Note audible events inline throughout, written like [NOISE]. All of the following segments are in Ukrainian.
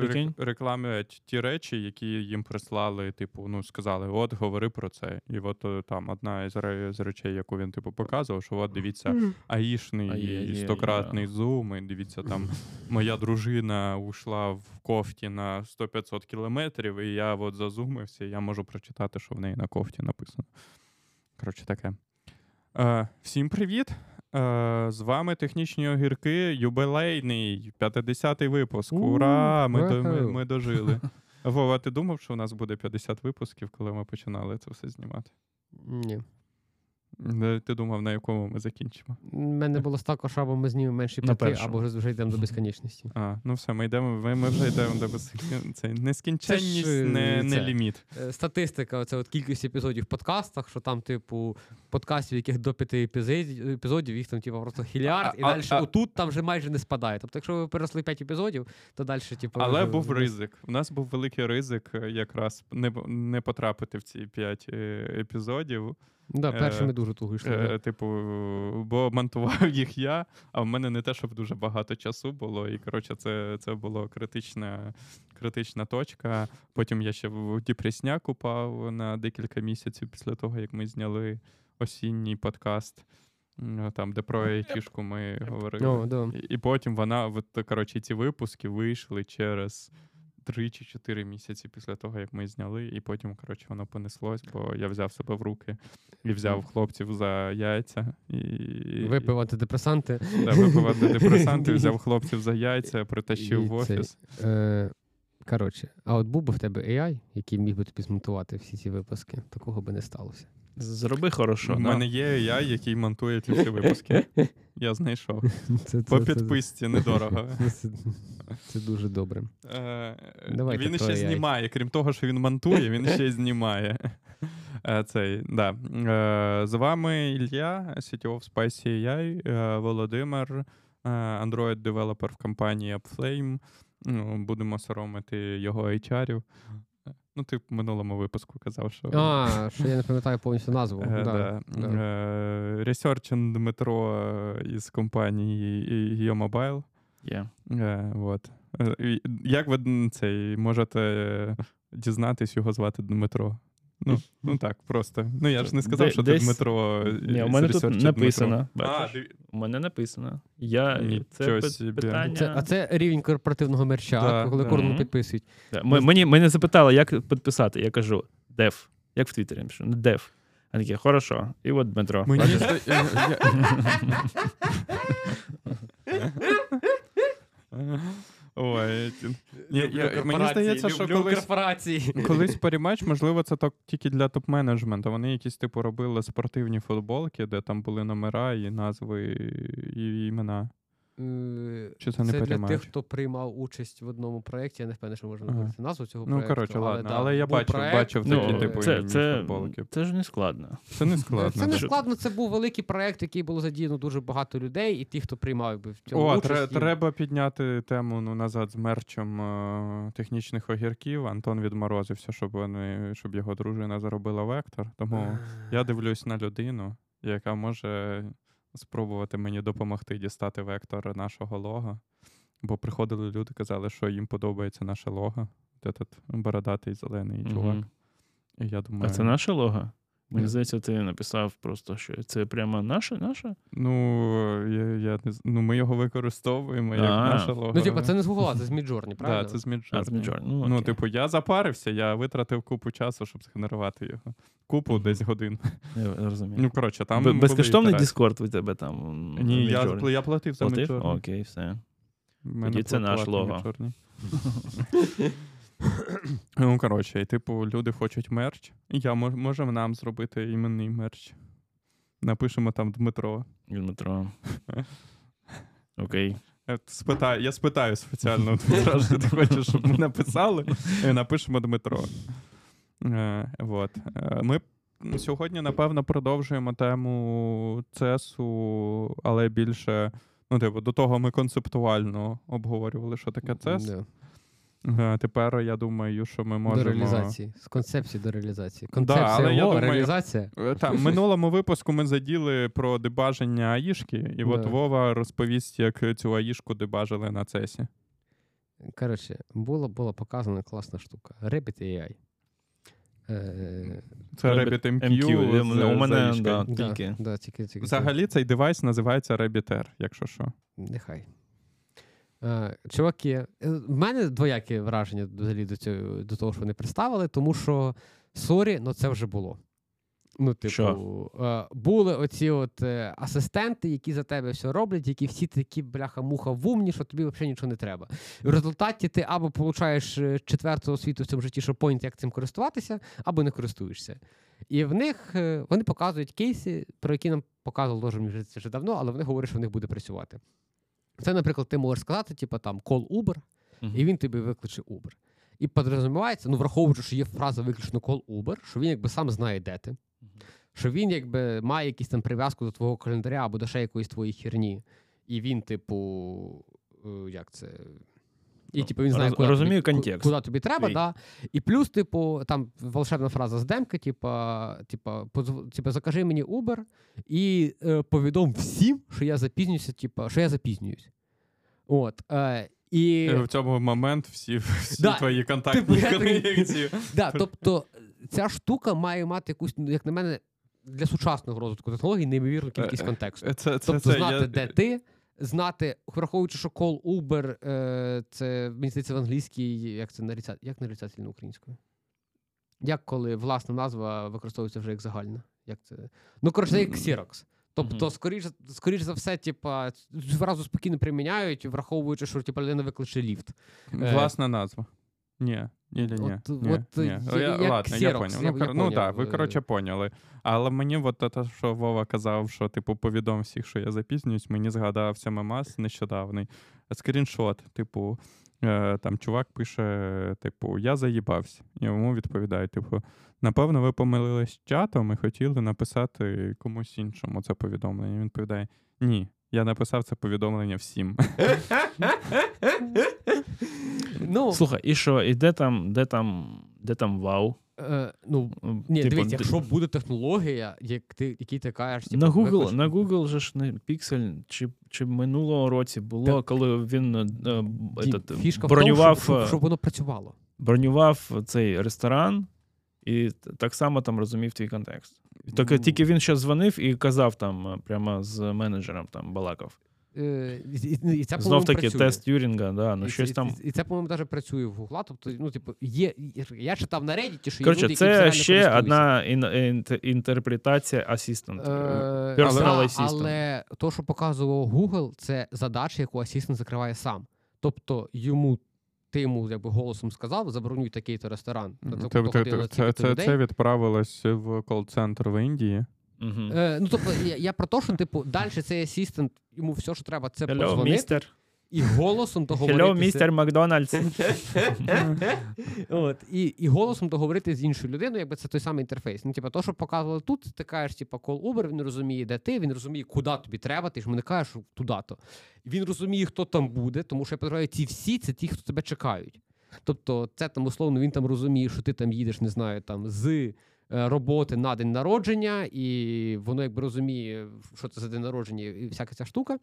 Прикинь? рекламують ті речі, які їм прислали, типу, ну, сказали, от говори про це. І от е, там одна із, з речей, яку він типу показував, що от дивіться, аїшний А є, є, стократний зум, і дивіться, там моя дружина ушла в кофті на 100-500 кілометрів, і я от зазумився, і я можу прочитати, що в неї на кофті написано. Коротше, таке. Е, всім привіт! Е, з вами технічні огірки, юбилейний 50-й випуск. Ура! Ми, до, ми, ми дожили. [LAUGHS] Вова, ти думав, що у нас буде 50 випусків, коли ми починали це все знімати? Ні. Е, Ти думав, на якому ми закінчимо? У мене було також, або ми знімемо менше п'яти, або вже, вже йдемо до безконечності. А, ну все, ми йдемо, ми, ми вже йдемо до без... це нескінченність, Це ж, е, не, не це. ліміт. Е, Статистика, це от кількість епізодів в подкастах, що там, типу, подкастів, яких до п'яти епізодів, їх там, типу, просто хілярд, і А- далі а- отут там вже майже не спадає. Тобто, якщо ви переросли 5 епізодів, то далі, типу. Але вже- був ризик. У нас був великий ризик е, якраз не, не потрапити в ці 5 епізодів. Да, перші Е, ми дуже туго йшли. Е, типу, бо монтував їх я, а в мене не те, щоб дуже багато часу було. І коротше, це, це було критична, критична точка. Потім я ще в депресняк упав на декілька місяців після того, як ми зняли осінній подкаст. Там, де про айтішку ми говорили. О, да. І, і потім вона, от, коротше, ці випуски вийшли через 3 чи чотири місяці після того, як ми зняли, і потім, коротше, воно понеслось, бо я взяв себе в руки і взяв хлопців за яйця. І, Випив антидепресанти. Да, випив антидепресанти, [LAUGHS] взяв хлопців за яйця, притащив в цей, офіс. Е, коротше, а от був би в тебе AI, який міг би тобі змонтувати всі ці випуски, такого би не сталося. Зроби хорошо. У да. мене є я, який монтує ці всі випуски. [LAUGHS] Я знайшов. Це, По підписці недорого. Це, [LAUGHS] це, це дуже добре. Е, Давайте Він ще AI. знімає, крім того, що він монтує, він ще й знімає. Е, Цей, да. Е, З вами Ілля, CTO в Spicy AI, Володимир, Android-девелопер в компанії AppFlame. Ну, Будемо соромити його HR-ів. Ну, ти в минулому випуску казав, що. А, що я не пам'ятаю повністю назву. Research and да, да. да. Е, Дмитро е, із компанії YoMobile. Є. Е, вот. Е, Як ви цей можете е, дізнатись, його звати Дмитро? Ну, ну так, просто. Ну я ж не сказав, Де- що ти Дмитро. Ні, у мене тут написано. А? У мене написано. Я, Нічого це пи- питання. Це, а це рівень корпоративного мерча, Да, коли да. Мгм. підписують. Да. М- Мені, мене запитали, як підписати. Я кажу, дев. Як в Твіттері напишу? Дев. А такі, хорошо. І от Дмитро. Мені [LAUGHS] [LAUGHS] Бачиш? я- я- Ой, Ні, я- мені здається, що колись, корпорації. колись Парімеч, можливо, це так тільки для топ-менеджменту. Вони якісь типу робили спортивні футболки, де там були номера і назви і імена. Е, Чи це не для тих, хто приймав участь в одному проєкті. Я не впевнений, що можна Ага. назву цього Ну, проєкту. коротше, ладно, да, але я бачив- проєкт, бачив Ну, такі, типу, це, це, футболки. це ж не складно. Це не складно. Це не складно, це був великий проєкт, який було задіяно дуже багато людей, і ті, хто приймав якби, в цьому О, участь. тре- їм- треба підняти тему ну, назад з мерчем е, технічних огірків. Антон відморозився, щоб вони, щоб його дружина заробила вектор. Тому я дивлюсь на людину, яка може спробувати мені допомогти дістати вектор нашого лого. Бо приходили люди, казали, що їм подобається наше лого. Де тут бородатий зелений чувак. І я думаю, А це наше лого? Мені Ні. здається, ти написав просто, що це прямо наше, наше? ну, я, я не з- ну, ми його використовуємо як А. наше лого. Ну, типа, це не з Гугла, це з Midjourney, [LAUGHS] Да, правда? це з А. Midjourney. Ну, Ну, окей. типу, я запарився, я витратив купу часу, щоб згенерувати його. Купу десь годин. Я розумію. Ну, коротше, там. Б- були Безкоштовний ітерації. Discord у тебе там. Ні, я, Midjourney? я платив за Платив? Midjourney. Окей, все. В мене Тоді це наш лого. Midjourney. [LAUGHS] [LAUGHS] [CLEARS THROAT] Ну, коротше, і, типу, люди хочуть мерч. Я мож, можемо нам зробити іменний мерч. Напишемо там Дмитро. Дмитро. [LAUGHS] Окей. Е, Спитаю, я спитаю спеціально Дмитра, що ти хочеш, щоб ми написали, і напишемо Дмитро. Е, вот. Е, Ми сьогодні, напевно, продовжуємо тему CES, але більше. Ну, типу, до того ми концептуально обговорювали, що таке CES. Да. Е, Тепер я думаю, що ми можемо. До реалізації. З концепції до реалізації. Да, Концепція але я думаю- реалізація. Е, Та, в минулому випуску ми заділи про дебаження аїшки, і от Вова розповість, як цю аїшку дебажили на цесі. Коротше, була, була показана класна штука. Rabbit AI. Е, Це Rabbit MQ. MQ. У мене, да. да, Тільки. Да, тільки, тільки Взагалі цей девайс називається Rabbit Air, якщо що. Нехай. Е, чуваки, е, в мене двоякі враження взагалі до, цього, до того, що вони представили, тому що sorry, ну це вже було. Ну, типу, Що? е, були оці от асистенти, які за тебе все роблять, які всі такі бляха-муха вумні, що тобі взагалі нічого не треба. В результаті ти або получаєш четверту освіту в цьому житті, що понять, як цим користуватися, або не користуєшся. І в них вони показують кейси, про які нам показували вже давно, але вони говорять, що в них буде працювати. Це, наприклад, ти можеш сказати, типу, там call Uber, Мгм. і він тобі викличе Uber. І підрозумівається, ну враховуючи, що є фраза виключно call Uber, що він якби сам знає, де ти, що він якби має якусь там прив'язку до твого календаря або до ще якоїсь твоєї херні. І він, типу, е, як це. І, типу, він знає, Роз- куди, розумію тобі, контекст куди тобі треба, твій. да. І плюс, типу, там волшебна фраза з демки, типа, типа, позв- типа, закажи мені Uber і е, повідом всім, що я запізнююся, типа, що я запізнююсь. От. Е, і... І в цьому момент всі, [LAUGHS] всі Да. твої контактні Типу, я. Да, тобто ця штука має мати якусь, ну, як на мене, для сучасного розвитку технологій неймовірну кількість Е, контексту. Це, це, Тобто це, знати, я- де ти, знати, враховуючи, що call Uber, е, це мені здається в англійській, як це нариця... як нарицательно українською? Як коли власна назва використовується вже як загальна? Як це? Ну, коротше, як Xerox. Тобто, Мгм. скоріш, скоріш за все, типа, цю фразу спокійно приміняють, враховуючи, що типа, людина викличе Lyft. Власна назва. Ні, ні, ні. От- ні, от, ні. я- як ладно, я поняв. я- Ну, я ну так, ви, е. коротше, поняли. Але мені от те, що Вова казав, що, типу, повідом всіх, що я запізнююсь, мені згадався мемас нещодавний. Скріншот, типу, е, там чувак пише, типу, я заїбався. І йому відповідає, типу, напевно, ви помилились чатом і хотіли написати комусь іншому це повідомлення. Він відповідає: Ні, я написав це повідомлення всім. Ну, Слухай, і що, і де там, де там, де там вау? е, ну Ні, Типу, дивіться, д- якщо буде технологія, як ти, який ти кажеш, типу, на Google, на Google же ж не піксель, чи, чи минулого році було, Так. коли він е, Дім, этот, фішка в бронював, тому, щоб, е, щоб воно працювало. бронював цей ресторан, і так само там розумів твій контекст. Тільки, Ну. тільки він ще дзвонив і казав там е, прямо з менеджером там балакав. Е, і, і, це, Знов таки працює. тест Тюрінга, да, ну і, щось і, там. І, це, по-моєму, навіть працює в Гугла. Тобто, ну, типу, є. Я читав на Reddit, що є Коротше, люди, це ще одна ін, інт- інтерпретація assistant. Е, Personal assistant. Але то, що показував Google, це задача, яку асістент закриває сам. Тобто йому. Ти йому якби голосом сказав, забронюй такий-то ресторан. Тобто це, це, це, це відправилось в кол-центр в Індії. Угу. Е, ну, тобто, я, я про те, що, типу, далі цей асістент, йому все, що треба, це Hello, подзвонити містер. І голосом договоритися. Hello, mister McDonald's. [LAUGHS] От, і, і голосом договорити з іншою людиною, якби це той самий інтерфейс. Ну, типу, то, що показували тут, ти кажеш, типу, call Uber, він розуміє, де ти, він розуміє, куди тобі треба, ти ж йому не кажеш туди-то. Він розуміє, хто там буде, тому що я підозрюю, ці всі це ті, хто тебе чекають. Тобто, це там условно він там розуміє, що ти там їдеш, не знаю, там з е, роботи на день народження, і воно якби розуміє, що це за день народження, і всяка ця штука.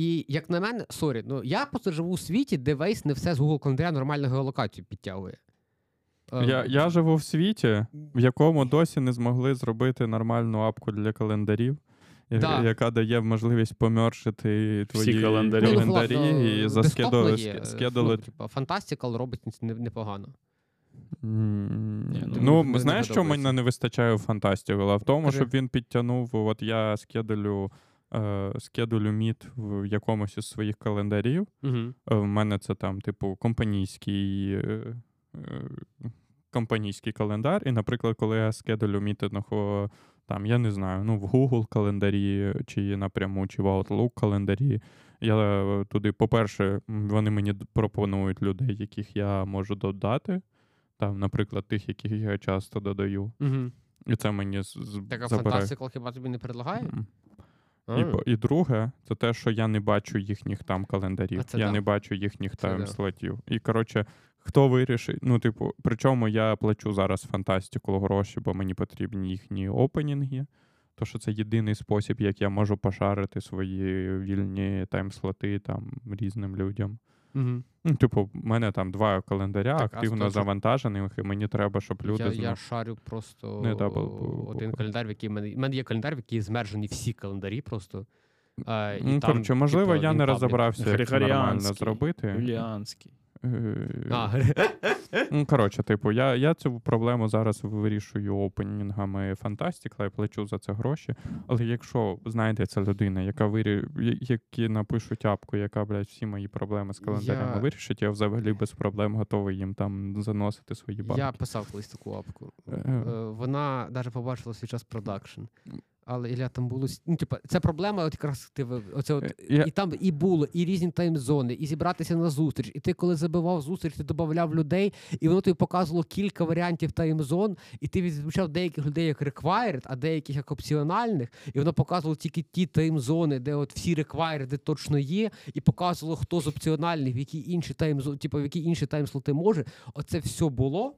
І як на мене, sorry, ну я просто живу у світі, де Waze не все з Google календаря нормальну геолокацію підтягує. Е, Я, я живу в світі, в якому досі не змогли зробити нормальну апку для календарів, Да. яка дає можливість помершити твої календарі. ну, календарі власне, і десктопно заскеду- є, ске- Ну, Fantastical робить непогано. Ні, ну, Ну, знаєш, що мене не вистачає у фантастику? А в тому, Кажи. щоб він підтягнув, от я скедулю, е, скедулю міт в якомусь із своїх календарів. Угу. Е, В мене це там, типу, компанійський. е, е, Компанійський календар, і, наприклад, коли я скедулю мітинг, о, там, я не знаю, ну, в Google календарі, чи напряму, чи в Outlook календарі, я туди, по-перше, вони мені пропонують людей, яких я можу додати. Там, наприклад, тих, яких я часто додаю. Угу. І це мені з- з- Так а забирає. Fantastical хіба тобі не предлагає? І, і друге, це те, що я не бачу їхніх там календарів. Я да. не бачу їхніх Це там да. слотів. І коротше, хто вирішить, ну, типу, причому я плачу зараз фантастику гроші, бо мені потрібні їхні опенінги. То що це єдиний спосіб, як я можу пошарити свої вільні тайм-слоти там різним людям. Угу. Ну, типу, в мене там два календаря Так, активно сто- завантажених, і мені треба, щоб люди Я, зна- я шарю просто Не, да, о, бу- бу- один бу- календар, в який в мене. У мене є календар, в який змержені всі календарі просто. А, і Ну, там, коротше, можливо, типу, я не public. розібрався, як це нормально зробити. Юліанський. Е, А, [LAUGHS] Ну, коротше, типу, я, я цю проблему зараз вирішую опенінгами Fantastical а і плачу за це гроші. Але якщо це людина, яка вирі... які напишуть апку, яка, блядь, всі мої проблеми з календарями Я- вирішить, я взагалі без проблем готовий їм там заносити свої бабки. Я писав колись таку апку. Е. Е, Вона навіть побачила свій час продакшн. Але Ілля, там було. Ну, типу, це проблема, от якраз ти оце от, Е, я- і там і було, і різні таймзони, і зібратися на зустріч. І ти, коли забивав зустріч, ти додавав людей, і воно тобі показувало кілька варіантів таймзон, і ти відзначав деяких людей як required, а деяких як опціональних. І воно показувало тільки ті таймзони, де от всі required точно є, і показувало, хто з опціональних, в які інші таймзони, типу, в які інші таймслоти може. Оце все було.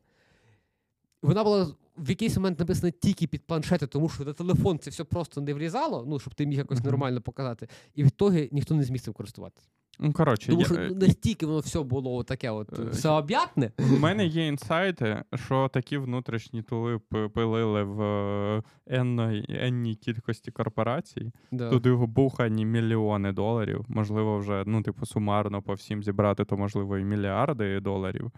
Вона була в якийсь момент написано тільки під планшети, тому що на телефон це все просто не влізало, ну щоб ти міг якось нормально показати. І в ітогі ніхто не зміг цим користуватися. Ну, коротше, Тому що ну, настільки воно все було таке, от Е, всеоб'ятне. У мене є інсайти, що такі внутрішні тули пилили в е, енної- енній кількості корпорацій. Да. Туди вбухані мільйони доларів. Можливо, вже ну, типу, сумарно по всім зібрати, то можливо і мільярди доларів.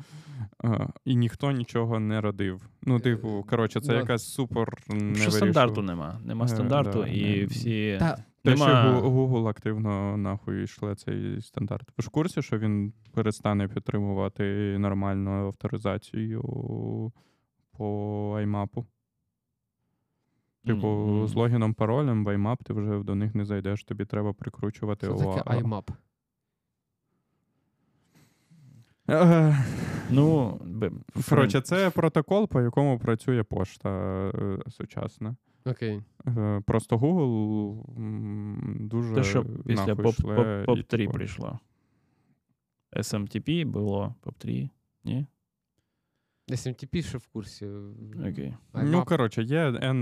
Е, І ніхто нічого не родив. Ну, типу, коротше, це да. якась супер Що стандарту нема. Нема Е, стандарту, да, і не- всі. Та, Те, що Google активно нахуй йшли цей стандарт. Ви ж в курсі, що він перестане підтримувати нормальну авторизацію по IMAP? Типу, Мгм. з логіном паролем в IMAP ти вже до них не зайдеш, тобі треба прикручувати що таке IMAP? Ну, Коротше, це протокол, по якому працює пошта е, сучасна. Окей. Е, Просто Google дуже те, що після поп, шле поп, і, поп 3 типу, прийшло. SMTP було поп 3. Ні? SMTP ще в курсі. Окей. Ну, коротше, є N,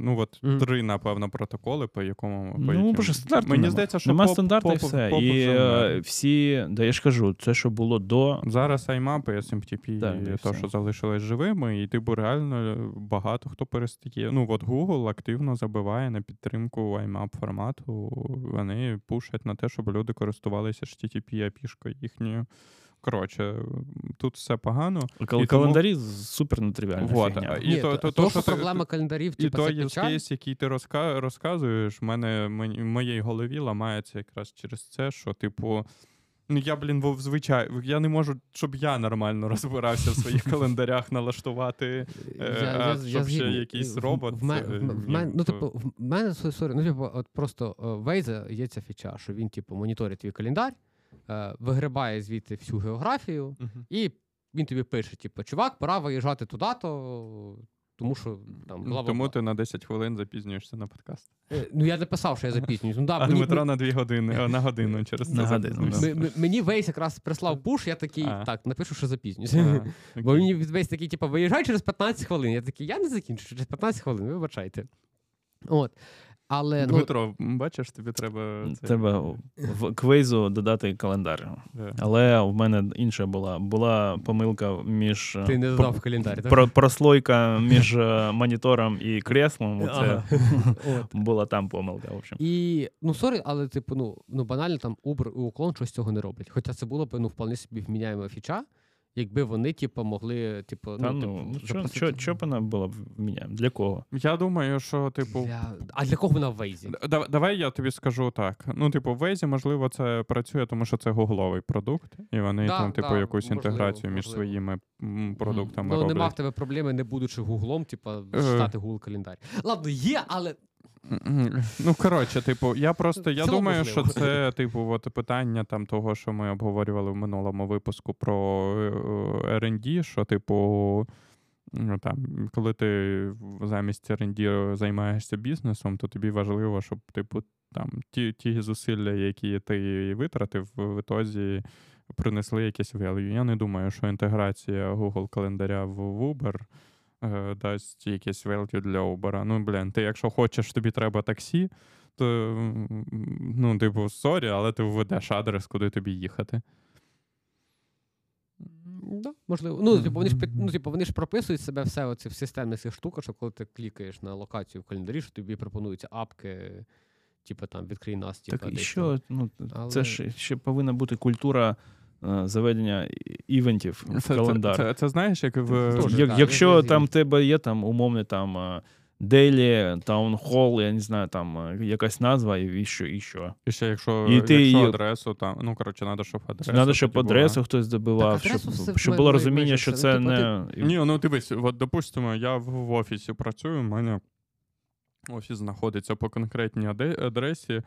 ну от Мгм. три, напевно, протоколи, по якому. По Ну, яким... бо що стандарту Мені нема. здається, що нема поп- стандарту і все. поп І вже е, всі, да я ж кажу, це, що було до. Зараз IMAP і SMTP, Так, да, і то, все. що залишились живими, і типу реально багато хто перестає. Ну, от Google активно забиває на підтримку IMAP формату. Вони пушать на те, щоб люди користувалися HTTP API-шкою їхньою. Коротше, тут все погано. Кал- І тому- супер нетривіальна Вот, фігня. і Ні, то- то, то- то, то, що що ти- проблема календарів, І типу, той use який ти розка- розказуєш, мене, в моїй голові ламається якраз через це, що, типу, ну я, блін, в звичай, я не можу, щоб я нормально [LAUGHS] розбирався в своїх календарях налаштувати. Е, а щоб ще якийсь робот, В, це, в, в ні, ну, типу, в мене sorry, ну, типу, от просто е, в Waze є ця фіча, що він, типу, моніторить твій календар, е, вигрибає звідти всю географію, Мгм. і він тобі пише: типу, чувак, пора виїжджати туди-то, тому що там бла Тому ти на 10 хвилин запізнюєшся на подкаст. Ну я не писав, що я запізнююсь. Ну, да, А мені, Дмитро на 2 години, на годину [LAUGHS] через це На годину, запізнився. м- м- мені Waze якраз прислав пуш, я такий, А. так, напишу, що запізнююсь. А, [LAUGHS] Бо мені Waze такий, типу, виїжджай через 15 хвилин. Я такий, я не закінчу через 15 хвилин, вибачайте. От. Але ну, Дмитро, бачиш, тобі треба. це- Треба в квейзу додати календар. Да. Але в мене інша була. Була помилка між ти не додав так? про, прослойка між е, монітором і креслом. Це [LAUGHS] була там помилка. В общем. І ну sorry, але типу, ну, ну банально там Uber і Uklon щось цього не роблять. Хоча це було б ну вполне собі вміняєма фіча, якби вони, типу, могли, типу, Та, ну, ну, типу, що, запросити- що, що б вона була в мене? Для кого? Я думаю, що, типу, Для... А для кого вона в Waze? Да- Давай я тобі скажу так. Ну, типу, в Waze, можливо, це працює, тому що це гугловий продукт, і вони Да, там, типу, да, якусь можливо, інтеграцію між можливо. своїми продуктами Ну, роблять. нема в тебе проблеми, не будучи гуглом, типу, Е. читати Google календар. Ладно, є, але. Ну, коротше, типу, я просто я думаю, можливо. що це, типу, от питання там того, що ми обговорювали в минулому випуску про е, R&D, що, типу, ну, там, коли ти замість R&D займаєшся бізнесом, то тобі важливо, щоб, типу, там ті, ті зусилля, які ти витратив, в ітозі принесли якесь value. Я не думаю, що інтеграція Google календаря в Uber е, дасть якесь value для Uber. Ну, блін, ти якщо хочеш, тобі треба таксі, то ну, типу, sorry, але ти введеш адрес, куди тобі їхати. Да, можливо. Ну, типу, вони ж ну, типу, вони ж прописують себе все оце в системі цих штук, що коли ти клікаєш на локацію в календарі, що тобі пропонуються апки, типу там відкрий нас, типу, Так і що, ну, Але- це ж ще повинна бути культура е, заведення івентів в Це, це, календар. це, це знаєш, як в Тоже, Як- якщо там тебе є там умовне там е, Daily, Town я не знаю, там е, якась назва, і що, і що. І ще якщо, І ти якщо адресу там, ну коротше, треба, щоб адресу. Треба, щоб адресу хтось добивав, Так, щоб, щоб було розуміння, що це Ну, типу, не. Ні, ну дивись, от, допустимо, я в, в офісі працюю, у мене офіс знаходиться по конкретній адресі, е,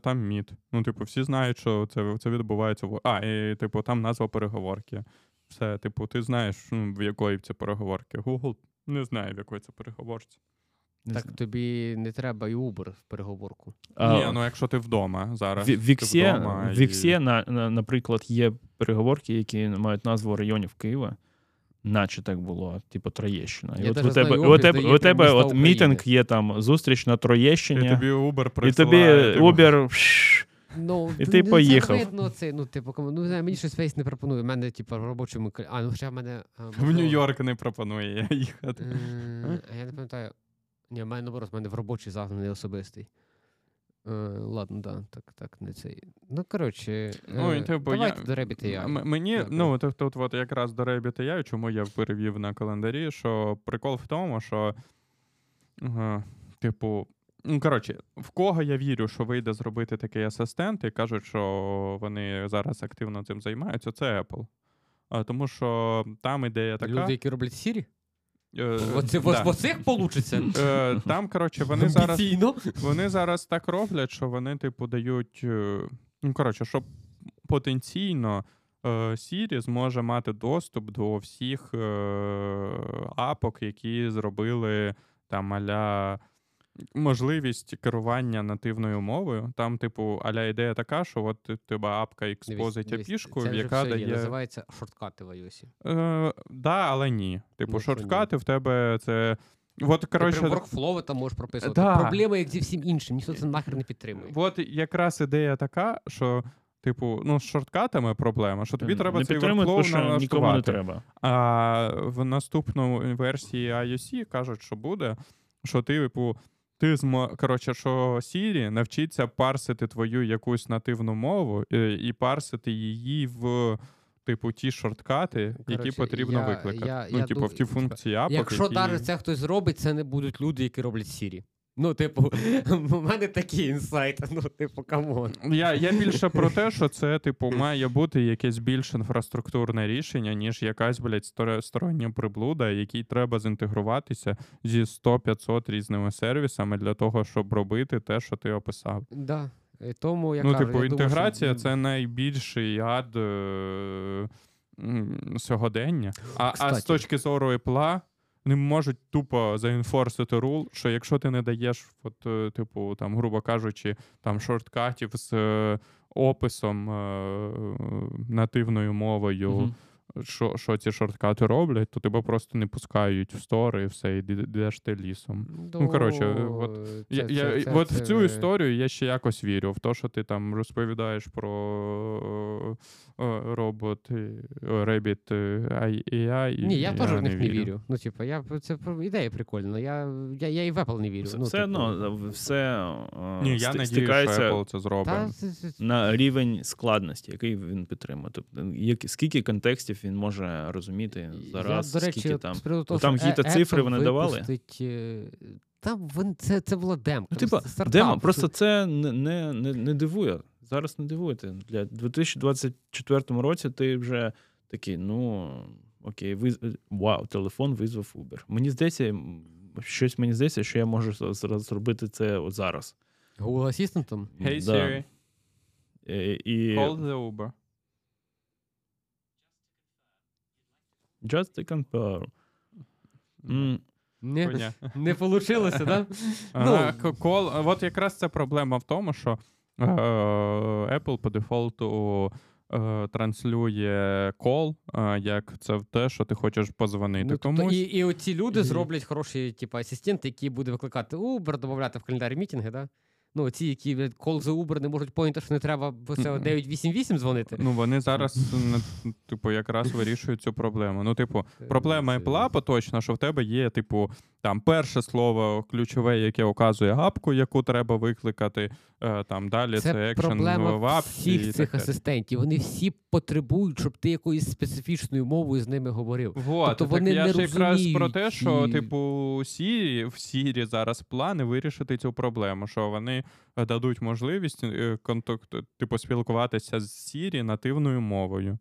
там мід. Ну, типу, всі знають, що це, це відбувається в. А, і типу, там назва переговорки. Все, типу, ти знаєш, ну, в якої це переговорки. Google не знає, в якої це переговорці. не Так знаю. тобі не треба і Uber в переговорку. А, Ні, ну якщо ти вдома зараз. В Віксі, і- на, на, наприклад, є переговорки, які мають назву районів Києва. Наче так було, типу Троєщина. І Я от у тебе, знаю у тебе, у тебе от мітинг є там зустріч на І Троєщині, тобі Uber і тобі Uber. Ну, І ти ну, поїхав. Це видно, це, ну, типу, ну, не знаю, мені щось фейс не пропонує. У мене, типу, в робочому А, ну, хоча в мене. а, [LAUGHS] В Нью-Йорк не пропонує їхати. Е, А я не пам'ятаю. Ні, в мене наоборот, в мене в робочий загнаний особистий. Е, ладно, да, так, так, не цей. Ну, коротше, Ну, е, типу, давайте я- до Rabbit AI. М- Мені, Дякую. ну, тут, тут от якраз до Rabbit AI, чому я перевів на календарі, що прикол в тому, що, е, типу, ну, коротше, в кого я вірю, що вийде зробити такий асистент, і кажуть, що вони зараз активно цим займаються, це Apple. А, тому що там ідея така. Люди, які роблять Siri? Е, Оце, да. оцих получиться. Е, Там, коротше, вони зараз вони зараз так роблять, що вони, типу, дають. е, Ну, коротше, щоб потенційно Сірі зможе мати доступ до всіх е, апок, які зробили там аля. Можливість керування нативною мовою. Там, типу, аля ідея така, що от тебе апка експозить апішку, це яка дає. називається шорткати в iOS. Е, да, але ні. Типу, Ну, що ні? шорткати в тебе це. От, Ти прям workflow там можеш прописувати. Да. Проблема як зі всім іншим, ніхто це нахер не підтримує. От якраз ідея така, що, типу, ну, з шорткатами проблема, що тобі треба не цей workflow тому нікому не треба. А в наступному версії iOS кажуть, що буде, що ти, типу, ти зм... коротше, що Siri навчиться парсити твою якусь нативну мову і, і парсити її в. Типу, ті шорткати, які потрібно я- викликати. я- ну, я типу, в ті функції апок, Якщо які... це хтось зробить, це не будуть люди, які роблять Siri. Ну, типу, [LAUGHS] у мене такий інсайт. Ну, типу, come on. Я, я більше про те, що це, типу, [LAUGHS] має бути якесь більш інфраструктурне рішення, ніж якась, блядь, стороння приблуда, якій треба зінтегруватися зі 100-500 різними сервісами для того, щоб робити те, що ти описав. Да. Тому я ну, кажу, типу, я інтеграція думаю, що... це найбільший ад е- сьогодення. А, а з точки зору Apple, не можуть тупо заінфорсити рул, що якщо ти не даєш, от, е, типу, там, грубо кажучи, там шорткатів з е, описом е, нативною мовою, Мгм. Що, що ці шорткати роблять, то тебе просто не пускають в стори і все, і йдеш ти лісом. Ну, коротше, от це- Я, я, це- це- от в цю це- історію я ще якось вірю, в те, що ти там розповідаєш про е, е, робот е, Rabbit е, AI. Ні, я теж в них не вірю. Ну, типу, я це про- ідея прикольна. Я, я, я і в Apple не вірю. Все, ну, все типу, одно все е, Ні, я надію, що Apple це зробить. Та, це- це- на рівень складності, який він підтримує. Тобто, як, скільки контекстів він може розуміти зараз, я, до речі, скільки там. того, Ну, там що якісь Е- цифри вони давали? випустить, е, Там вон, це, це була демка. Ну, типа, стартап. демо, просто це не, не, не, не дивує. Зараз не дивуєте. Для 2024 році ти вже такий, ну окей, виз... вау, телефон визвав Uber. Мені здається, щось мені здається, що я можу зробити це от зараз. Google Assistant. Hey Siri, Е, І call the Uber. Just to compare. М, [LAUGHS] Не, не вийшло, да? Ага, Ну. кол, от якраз це проблема в тому, що е, Apple по дефолту е, транслює кол, е, як це в те, що ти хочеш позвонити Ну, тобто, комусь. і, і оці люди І- зроблять хороші, типу, асистенти, які буде викликати Uber, додати в календар мітинги, да? Ну, ці, які кол call the Uber не можуть поняти, що не треба в це 988 дзвонити. Ну, вони зараз, типу, якраз вирішують цю проблему. Ну, типу, проблема Apple поточна, що в тебе є, типу, там перше слово ключове, яке указує гапку, яку треба викликати. е, Там далі це, Це екшен проблема в апці. всіх цих таке. асистентів. Вони всі потребують, щоб ти якоюсь специфічною мовою з ними говорив. Вот, Тобто так вони я не ж якраз про те, що, типу, Сірі, в Сірі зараз плани вирішити цю проблему, що вони дадуть можливість е, контакт, типу, спілкуватися з Сірі нативною мовою.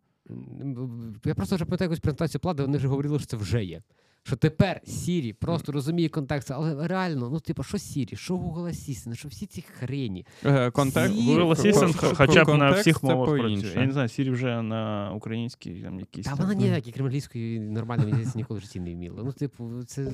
Я просто вже пам'ятаю якусь презентацію плади, вони вже говорили, що це вже є. Що тепер Сірі просто розуміє контекст, але реально, ну типу, що Сірі, що Google Assistant, що всі ці хрені. Е, Контекст, Сірі. Google Assistant хоча б на всіх мовах працює. Я не знаю, Siri вже на українській там якісь. Та вона ніяк, як крім англійської, нормально мені ніколи в житті не вміла. Ну, типу, це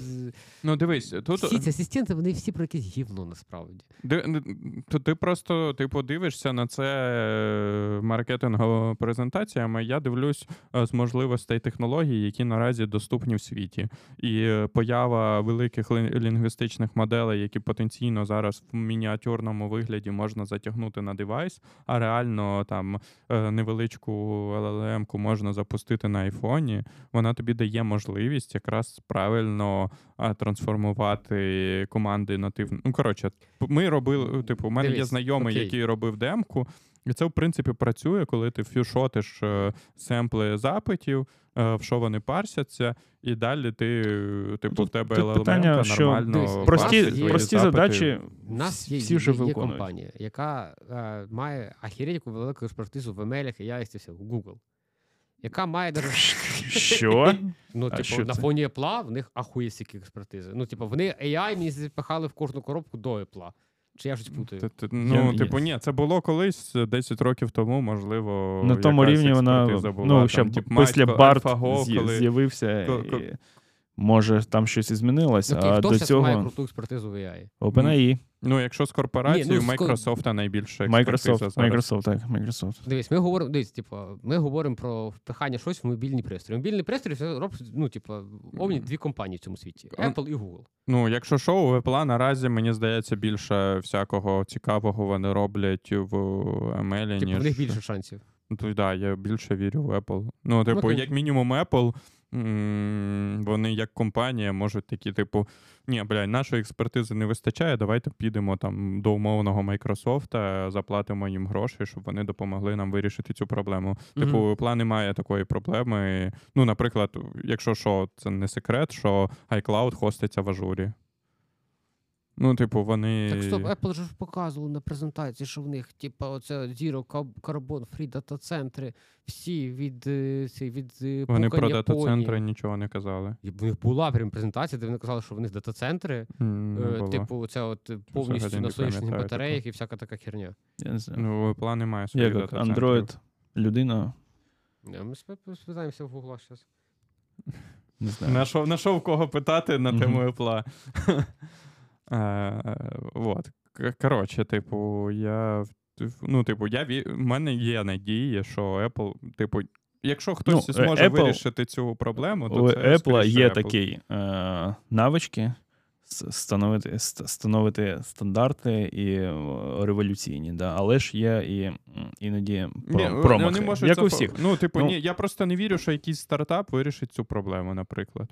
Ну, дивись, тут всі ці асистенти, вони всі про якесь гівно насправді. Ди- То ти просто типу дивишся на це е, маркетинговими презентаціями. Я дивлюсь е, з можливостей технологій, які наразі доступні в світі. І е, поява великих лінгвістичних моделей, які потенційно зараз в мініатюрному вигляді можна затягнути на девайс, а реально там е, невеличку LLM-ку можна запустити на айфоні. Вона тобі дає можливість якраз правильно трансформувати команди нативно. Ну, коротше, ми робили, типу, у мене є знайомий, окей. який робив демку. І це, в принципі, працює, коли ти фюшотиш е, семпли запитів, е, в що вони парсяться, і далі ти, типу, Тут- в тебе тут питання, що нормально. Прості, прості запити. задачі У нас є, всі вже є, є компанія, яка е, має ахірєтіку велику експертизу в емелях і все, в Google. Яка має даже [LAUGHS] Що? [LAUGHS] Ну, А типу, що на це? фоні Apple в них ахує стільки експертизи. Ну, типу, вони AI мені запихали в кожну коробку до Apple. Чи я щось путаю? Т- т- Ну, я- типу, ні, це було колись е, 10 років тому, можливо. На тому рівні вона була, ну, там, ще тип, після Майко, Барт з'я- коли- з'явився. і, Може, там щось і змінилось, Окей, а хто до зараз має круту експертизу в AI? OpenAI, Ну, якщо з корпорацією, Ні, ну, з ко- Microsoft найбільше експертиза Microsoft, зараз. Microsoft, так, Microsoft. Дивись, ми говоримо, дивись, типу, ми говоримо про впихання щось в мобільні пристрої. Мобільні пристрої це роблять, ну, типу, овні дві компанії в цьому світі: Ну, Apple і Google. Ну, якщо що, у Apple наразі, мені здається, більше всякого цікавого вони роблять в ML, Типу, ніж... в них більше шансів. Ну, то, да, я більше вірю в Apple. Ну, типу, Окей. як мінімум, Apple, вони як компанія можуть такі, типу, ні, бля, нашої експертизи не вистачає, давайте підемо там до умовного Microsoft, заплатимо їм гроші, щоб вони допомогли нам вирішити цю проблему. Типу, Мгм. Apple немає такої проблеми. Ну, наприклад, якщо що, це не секрет, що iCloud хоститься в ажурі. Ну, типу, вони. Так стоп, Apple ж показували на презентації, що в них, типу, оце Zero Carbon Free дата-центри, всі від, е, ці, від е, Вони про дата-центри нічого не казали. І В них була прям презентація, де вони казали, що в них дата-центри, М, не е, типу, це от повністю взагалі на не сонячних батареях і всяка така херня. Я не знаю. Ну, Apple немає своїх Як дата-центрів. Android, людина, Ja, Ми спи- спитаємося в Гугла зараз. не знаю. Нашов, нашов кого питати на тему Apple. Е, Вот. Коротше, типу, я. Ну, типу, я в мене є надія, що Apple, типу, якщо хтось Ну, зможе Apple- вирішити цю проблему, то це Apple є Apple. такі е, навички становити, становити стандарти і е, революційні, да? але ж є і іноді про, Ні, промахи, вони можуть як у всіх. Ну, типу, Ну- ні, я просто не вірю, що якийсь стартап вирішить цю проблему, наприклад.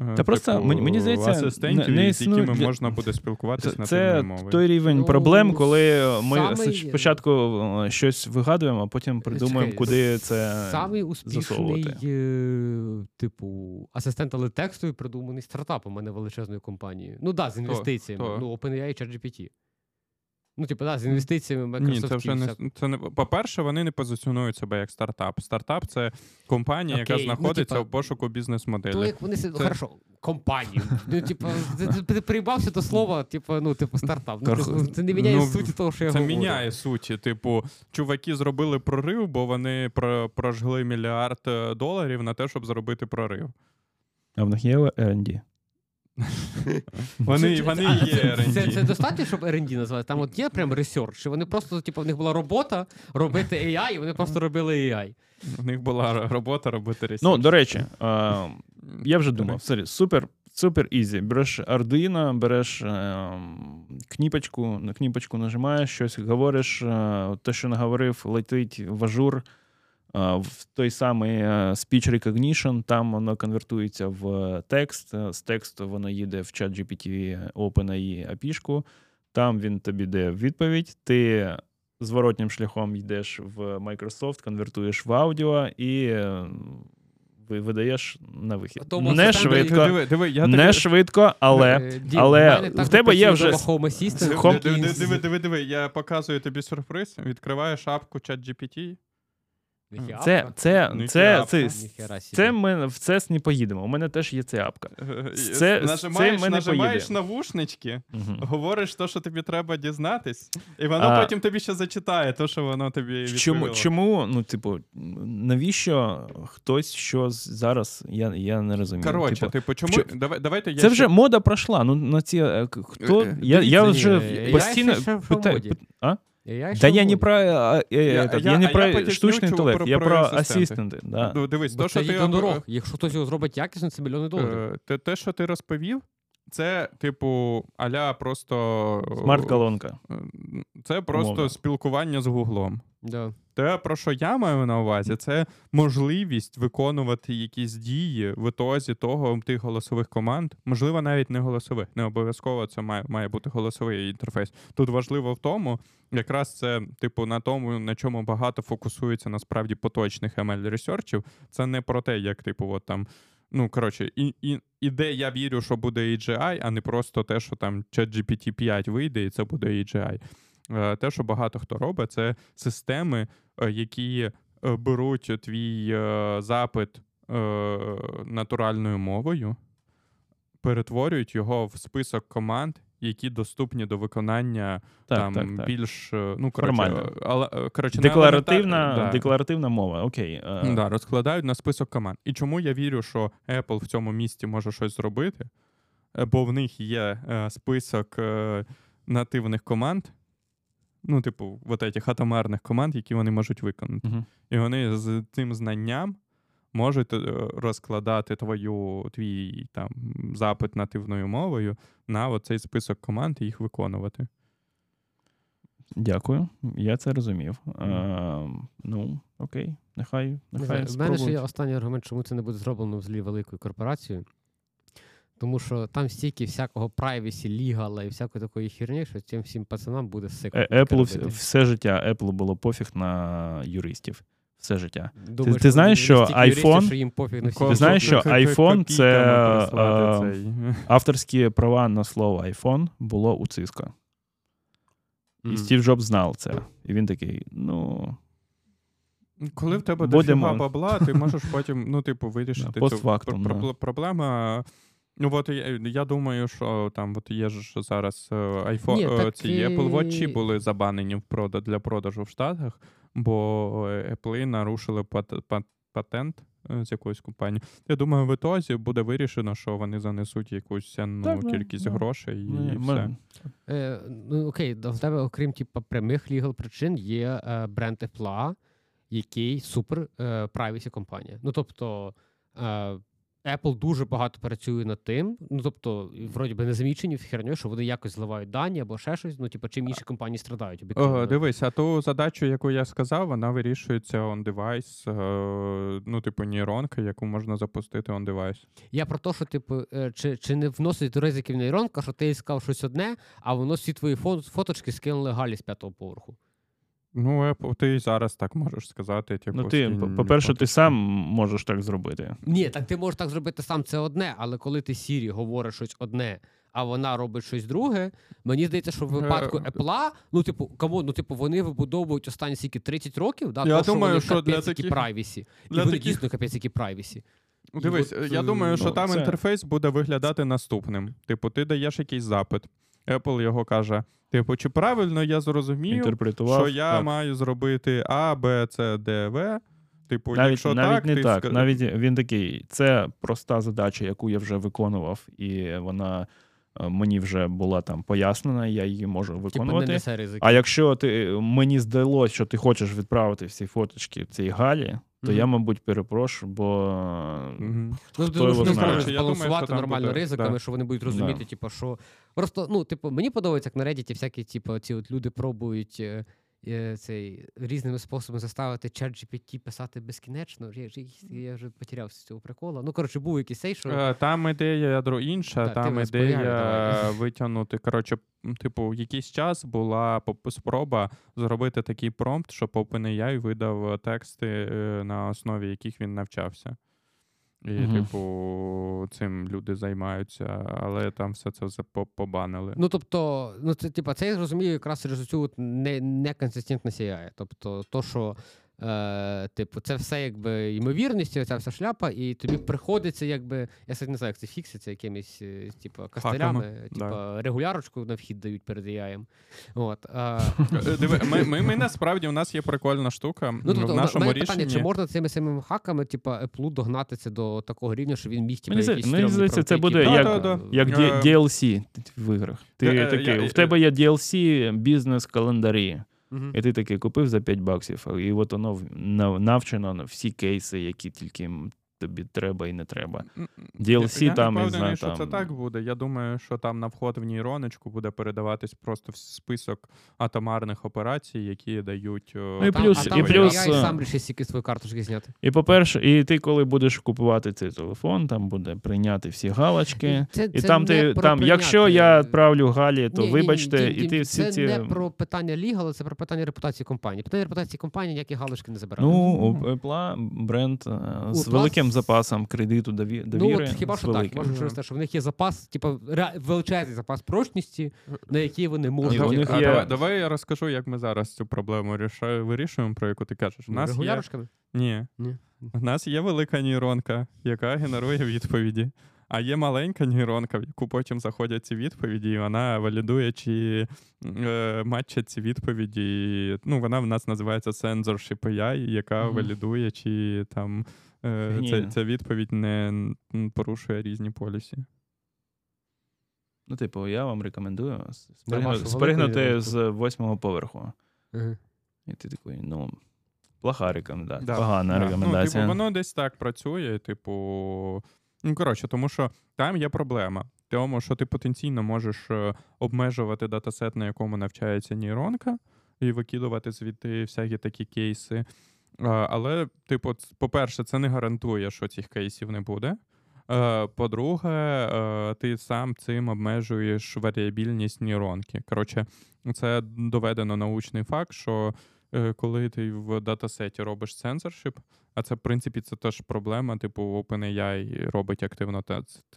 Е, типу, просто мені- мені здається, асистентів, не- не з якими існує- можна буде спілкуватися на Це мовою. той рівень Ну, проблем, коли ми самий- спочатку е, щось вигадуємо, а потім придумаємо, Чекай, куди це Самий успішний, засовувати. е, типу, асистент, але текстовий придуманий стартапом, а не величезною компанією. Ну да, з інвестиціями. Хто? Ну, OpenAI і ChatGPT. Ну, типу, да, з інвестиціями Ні, Microsoft. це вже не це не по-перше, вони не позиціонують себе як стартап. Стартап це компанія, яка Окей, ну, знаходиться в пошуку бізнес-моделі. То як вони Це- хорошо, компанію. Ну, типу, ти, приїбався до слова, типу, ну, типу, стартап. Ну, типу, це не міняє Ну, суті того, що я Це говорю. міняє суті. Типу, чуваки зробили прорив, бо вони про- прожгли мільярд е, доларів на те, щоб зробити прорив. А в них є R&D? [LAUGHS] Вони, Це- вони а, є це, R&D. це, це достатньо, щоб R&D назвати? Там от є прям research, чи вони просто, типу, в них була робота робити AI, і вони просто робили AI. У них була робота робити research. Ну, до речі, е, я вже думав, sorry, супер. Супер easy. Береш Arduino, береш е, кніпочку, на кніпочку нажимаєш, щось говориш, е, те, що наговорив, летить в Azure, в той самий е, speech recognition, там воно конвертується в текст. е, З тексту воно їде в ChatGPT OpenAI API-шку, там він тобі дає відповідь. Ти зворотнім шляхом йдеш в Microsoft, конвертуєш в аудіо і е, видаєш на вихід. Тому Не швидко, Диви, диви, я не таки- швидко, але. Дім, але в так тебе є вже Home Assistant, Диви, диви, диви, диви, диви, я показую тобі сюрприз, відкриваю шапку ChatGPT. Це, це, це, це, це ми в CES не поїдемо. У мене теж є ця апка. [LAUGHS] Це- нажимаєш, це ми нажимаєш навушнички, Мгм. говориш те, що тобі треба дізнатись, і воно А- потім тобі ще зачитає те, що воно тобі відповіло. Чому, чому, ну, типу, навіщо хтось що зараз, я, я не розумію. Коротше, Типу, типу, чому. що- Давай, давайте я це ще- вже мода пройшла. Ну, на ці, е, хто, Е, я, я вже постійно ще в питаю. моді. А? AI Та я не про, а, е, Я- я- я не а про штучний інтелект, я про асистенти. Да. Ну, дивись, то, що ти дорог. Якщо хтось його зробить якісно, це мільйони доларів. Е, Те, те, що ти розповів, це, типу, аля просто. Смарт-колонка. е, Це просто Умовно. спілкування з Гуглом. Да. Те, про що я маю на увазі, це можливість виконувати якісь дії в ітозі того тих голосових команд, можливо, навіть не голосових. Не обов'язково це має, має бути голосовий інтерфейс. Тут важливо в тому, якраз це, типу, на тому, на чому багато фокусується насправді поточних ML ресерчів. Це не про те, як, типу, от там. Ну, коротше, і, і, іде, я вірю, що буде AGI, а не просто те, що там ChatGPT 5 вийде, і це буде AGI. Е, Те, що багато хто робить, це системи, е, які е, беруть твій запит натуральною мовою, перетворюють його в список команд, які доступні до виконання Так, там так, так. більш ну коротше, але, коротше, Декларативна, да. декларативна мова. Окей. Да, розкладають на список команд. І чому я вірю, що Apple в цьому місті може щось зробити? Бо в них є список нативних команд, ну, типу, от этих атомарних команд, які вони можуть виконати. мгм. І вони з цим знанням можуть е, розкладати твою, твій там, запит нативною мовою на оцей список команд і їх виконувати. Дякую, я це розумів. Е, ну, окей, нехай, Не нехай В мене ще є останній аргумент, чому це не буде зроблено в злі великою корпорацією. Тому що там стільки всякого privacy, лігала і всякої такої херні, що цим всім пацанам буде сикати. Е, Apple вс- все життя Apple було пофіг на юристів. Все життя. Думаю, ти знаєш, що iPhone- що їм пофіг на всі Ти знаєш, що iPhone це, е. [LAUGHS] Авторські права на слово iPhone було у Cisco. І Мгм. Стів Джобс знав це. І він такий: ну, Коли в тебе дофіга бабла, ти можеш потім, ну, типу, вирішити цю постфактум, Ну, от я, я думаю, що там от є ж зараз е, iPhone, Ні, е, так ці і- Apple Watch були забанені в прода- для продажу в Штатах, бо е, Apple нарушили пат- пат- патент е, з якоюсь компанією. Я думаю, в ітозі буде вирішено, що вони занесуть якусь цінну Так, кількість да. грошей і, ми- і ми- все. Е, ну, окей, да, в тебе, окрім типу, прямих лігал причин, є е, бренд Apple, який супер е, privacy компанія. Ну, тобто, е, Apple дуже багато працює над тим, ну тобто, вроді би не замічені в херню, що вони якось зливають дані або ще щось. Ну, типу, чим інші компанії страдають. об'єктивно. О, дивись, а ту задачу, яку я сказав, вона вирішується on е, ну, типу, нейронка, яку можна запустити on device. Я про те, що типу, е, чи, чи не вносить ризиків нейронка, що ти сказав щось одне, а воно всі твої фо- фоточки скинули Галі з п'ятого поверху. Ну, Apple, ти і зараз так можеш сказати. Типу, ну ти, по-перше, ти сам можеш так зробити. Ні, так ти можеш так зробити сам це одне, але коли ти Сірі говориш щось одне, а вона робить щось друге, мені здається, що в випадку Е, Apple, ну типу, кому, ну типу, вони вибудовують останні скільки 30 років, да, Я то, що думаю, вони що для капець які таких- privacy. І для вони таких- дійсно капець які privacy. І Дивись, от, я е, думаю, що ну, там це- інтерфейс буде виглядати наступним. Типу, ти даєш якийсь запит. Apple його каже: типу, чи правильно я зрозумів, Інтерпретував. що я так. маю зробити А, Б, С, Д, В. Типу, навіть, якщо навіть так, не ти так. Навіть він такий, це проста задача, яку я вже виконував, і вона е, мені вже була там пояснена, я її можу Типу, не несе ризики. А якщо ти мені здалося, що ти хочеш відправити всі фоточки цій Галі, то Мгм. я, мабуть, перепрошую, бо. Ну, Хто ну, його що знає? Я думаю, що там нормально буде, ризиками, да. що вони будуть розуміти, Да. типу, що просто, ну, типу, мені подобається, як на Reddit всякі, типу, ці от люди пробують е, цей різними способами заставити чат GPT писати безкінечно. Я, я вже потерявся з цього приколу. Ну, коротше, був якийсь цей, що. Е, Там ідея дро- інша, Так, там ідея [LAUGHS] витягнути. Коротше, типу, якийсь час була спроба зробити такий промпт, щоб OpenAI видав тексти, е, на основі яких він навчався. І, угу. типу, цим люди займаються, але там все це все по- побанили. Ну, тобто, ну, це, типа, це я зрозумію якраз через цю не, неконсистентність AI. Тобто, то, що, е, типу, це все якби ймовірність, ця вся шляпа, і тобі приходиться, якби, я не знаю, як це фікситься якимись, е, типу, кастелями, типу, регулярочку на вхід дають перед AI. От, е, Диви, ми, ми, ми насправді у нас є прикольна штука Ну, тобто, в нашому мене рішенні. питання, чи можна цими самими хаками, типу, Apple догнати це до такого рівня, що він міг типу, Мені якісь мені здається, це буде як- Да, Да, да, як Е, DLC в іграх. Ти такий, я- в тебе є DLC бізнес-календарі. Мгм. І ти таке купив за 5 баксів, і от воно навчено на всі кейси, які тільки тобі треба і не треба. DLC я там, не не впевнений, знаю, що це так буде. Я думаю, що там на вход в нейроночку буде передаватись просто в список атомарних операцій, які дають. Ну, і Там- плюс- а там і плюс, AI е, сам рішить стільки свої карточки зняти. І по-перше, і ти, коли будеш купувати цей телефон, там буде прийняти всі галочки. Це, І це там ти там, прийняти. якщо я відправлю Галі, то Ні, вибачте, ні, ні, і ти всі це не про питання лігала, це про питання репутації компанії. Питання репутації компанії ніякі галочки не забирали. Ну, у Apple бренд е, з Apple запасом кредиту дові- Ну, от хіба що так, що через те, що в них є запас, типу, ре- величезний запас прочності, на який вони можуть. у них є- давай, давай я розкажу, як ми зараз цю проблему рішаю, вирішуємо, про яку ти кажеш. У нас є... Ні. Ні. У нас є велика нейронка, яка генерує відповіді. А є маленька нейронка, в яку потім заходять ці відповіді, і вона валідує, чи е, матчать ці відповіді. Ну, вона в нас називається Censorship AI, яка Мгм. валідує, чи там ця, ця відповідь не порушує різні полісі. Ну, типу, я вам рекомендую с- вашу спригнути, з восьмого поверху. Ага. І ти такий, ну, плоха рекомендація. Да, Погана да. рекомендація. Ну, типу, воно десь так працює, типу. Ну, коротше, тому що там є проблема. Тому що ти потенційно можеш е, обмежувати датасет, на якому навчається нейронка, і викидувати звідти всякі такі кейси. А, Але, типу, по-перше, це не гарантує, що цих кейсів не буде. Е, По-друге, е, ти сам цим обмежуєш варіабільність нейронки. Коротше, це доведено научний факт, що е, коли ти в датасеті робиш сенсоршип, а це, в принципі, це теж проблема, типу, OpenAI робить активно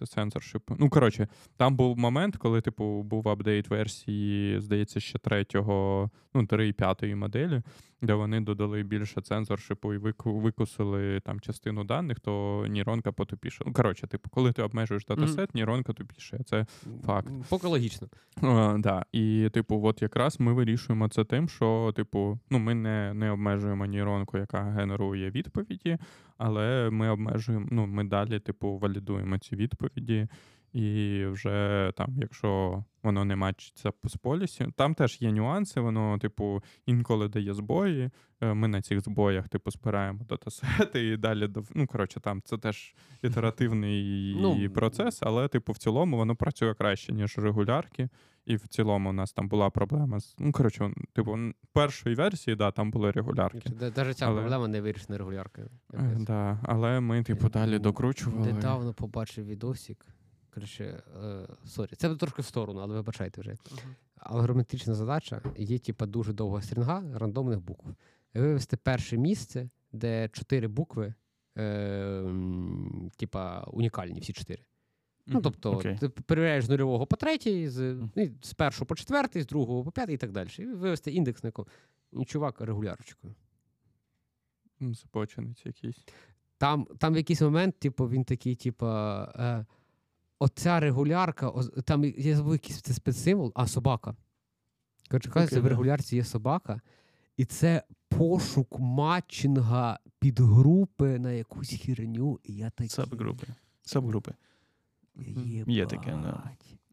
сенсоршип. Ну, коротше, там був момент, коли, типу, був апдейт версії, здається, ще третього, ну, 3.5 моделі, де вони додали більше сенсоршипу і вику- викусили там частину даних, то нейронка потупіше. Ну, коротше, типу, коли ти обмежуєш датасет, нейронка тупіше. Це Факт. Поки логічно. Е, да. І, типу, от якраз ми вирішуємо це тим, що, типу, ну, ми не, не обмежуємо нейронку, яка генерує відповіді, але ми обмежуємо, ну, ми далі, типу, валідуємо ці відповіді. І вже там, якщо воно не матчиться з полісі, там теж є нюанси, воно, типу, інколи дає збої. Е, Ми на цих збоях, типу, збираємо датасети і далі. Ну, коротше, там це теж ітеративний Ну, процес, але, типу, в цілому воно працює краще, ніж регулярки. І в цілому у нас там була проблема з. Ну, коротше, типу, першої версії, да, там були регулярки. Навіть ця Але- проблема не вирішена регуляркою. Е, Да, але ми, типу, далі докручували. Недавно побачив відосик. Коротше, е, sorry, це трошки в сторону, але вибачайте вже. Алгоритмічна задача є, типа, дуже довга стрінга рандомних букв. Вивести перше місце, де чотири букви, е, типа, унікальні, всі чотири. Ну, тобто, Окей. ти перевіряєш з нульового по третій, з, ну, з першого по четвертий, з другого по п'ятий і так далі. І вивести індекс на. І чувак регулярочкою. М, якийсь. Там, там в якийсь момент, типу, він такий, типу, е, оця регулярка, там я забув якийсь це спецсимвол, а собака. Коротше, кажеться, в регулярці є собака, і це пошук матчинга підгрупи на якусь хірню, і я такий. Сабгрупи. Сабгрупи. «Єбать». Є таке, да.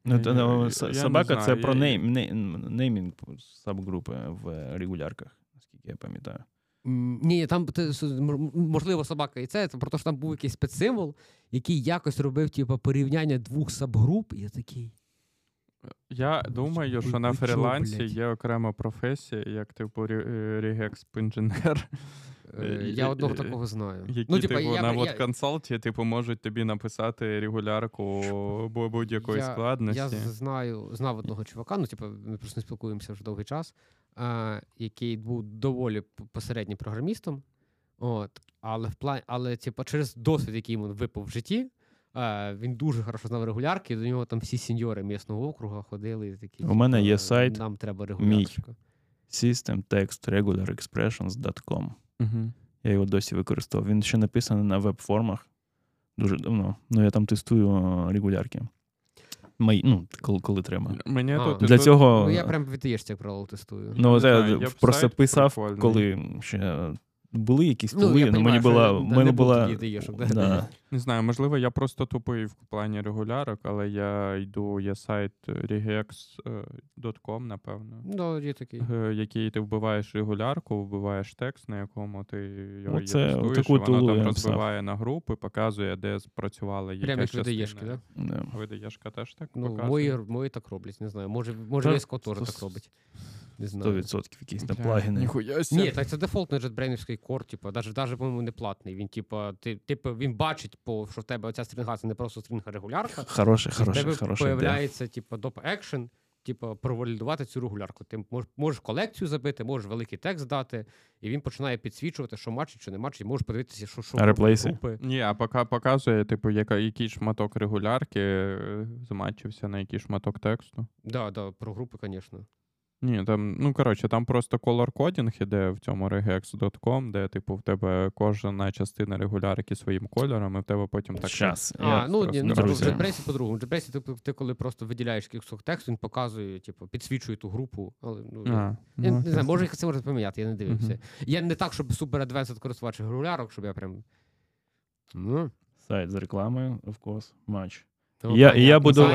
Ну, то, ну, я не собака це про нейм, неймінг сабгрупи в регулярках, наскільки я пам'ятаю. Ні, там можливо собака і це, це про те, що там був якийсь спецсимвол, який якось робив типу, порівняння двох сабгруп, і я такий. Я думаю, що на фрілансі є окрема професія, як типу регекс-інженер, е, Е, Я е, одного е, такого знаю. які ну, типа, типу, я, на я, консалті типу, можуть тобі написати регулярку бу- будь-якої я, складності. я знаю, знав одного чувака, ну, типу, ми просто не спілкуємося вже довгий час, а, який був доволі посереднім програмістом. От, але в плані, але, типу, через досвід, який йому випав в житті, а, він дуже хорошо знав регулярки, і до нього там всі сеньори місного округу ходили. і Такі, У мене типу, є сайт Нам треба мій. регулярочка. Угу. Я його досі використовував. Він ще написаний на веб-формах дуже давно. Ну, я там тестую е, регулярки. Мої, ну, коли, коли треба. Мені А. тут Для тут- цього. Ну, я прям від як правило, тестую. Ну, це, от я є просто писав, прикольний. коли ще були якісь Ну, тули, я ну, мені була. [LAUGHS] да, в не мене була да. да. Не знаю, можливо, я просто тупий в плані регулярок, але я йду, є сайт regex.com, напевно. Ну, є такий. е, Який ти вбиваєш регулярку, вбиваєш текст, на якому ти його є тестуєш, і воно тулу там розбиває на групи, показує, де спрацювала якась Прямо як видаєшки, так? Да. Видаєшка теж так Ну, показує? мої, мої так роблять, не знаю. Може, може Виско теж так робить. Не знаю. 100% якісь там плагіни. Ніхуя. Ні, так це дефолтний JetBrains кор, типу, навіть, навіть, по-моєму, не платний. Він, типу, ти, типу, він бачить, по, що в тебе оця стрінга це не просто стрінга регулярка. Хороше, В хороше, тебе хороше. ідея. появляється, типу, доп екшен, типу, провалідувати цю регулярку. Ти мож, можеш колекцію забити, можеш великий текст дати, і він починає підсвічувати, що мачить, що не мачить, можеш подивитися, що що реплейси? Ні, а пока показує, типу, яка, який шматок регулярки е, змачився на який шматок тексту. Да, да, про групи, звісно. Ні, там, ну коротше, там просто color кодінг іде в цьому regex.com, де, типу, в тебе кожна частина регулярки своїм кольором, і в тебе потім так. Щас. А, я ну, ні, ну типу, в. JetBrains по-другому. В JetBrains ти, ти коли просто виділяєш кусок тексту, він показує, типу, підсвічує ту групу. Але, ну, я- А, Я ну, не знаю, може їх це можна поміняти, я не дивився. Я не так, щоб супер адвенсед користувач регулярок, щоб я прям. Ну, Сайт з рекламою, of course, матч. То Я- понятно, я буду- сам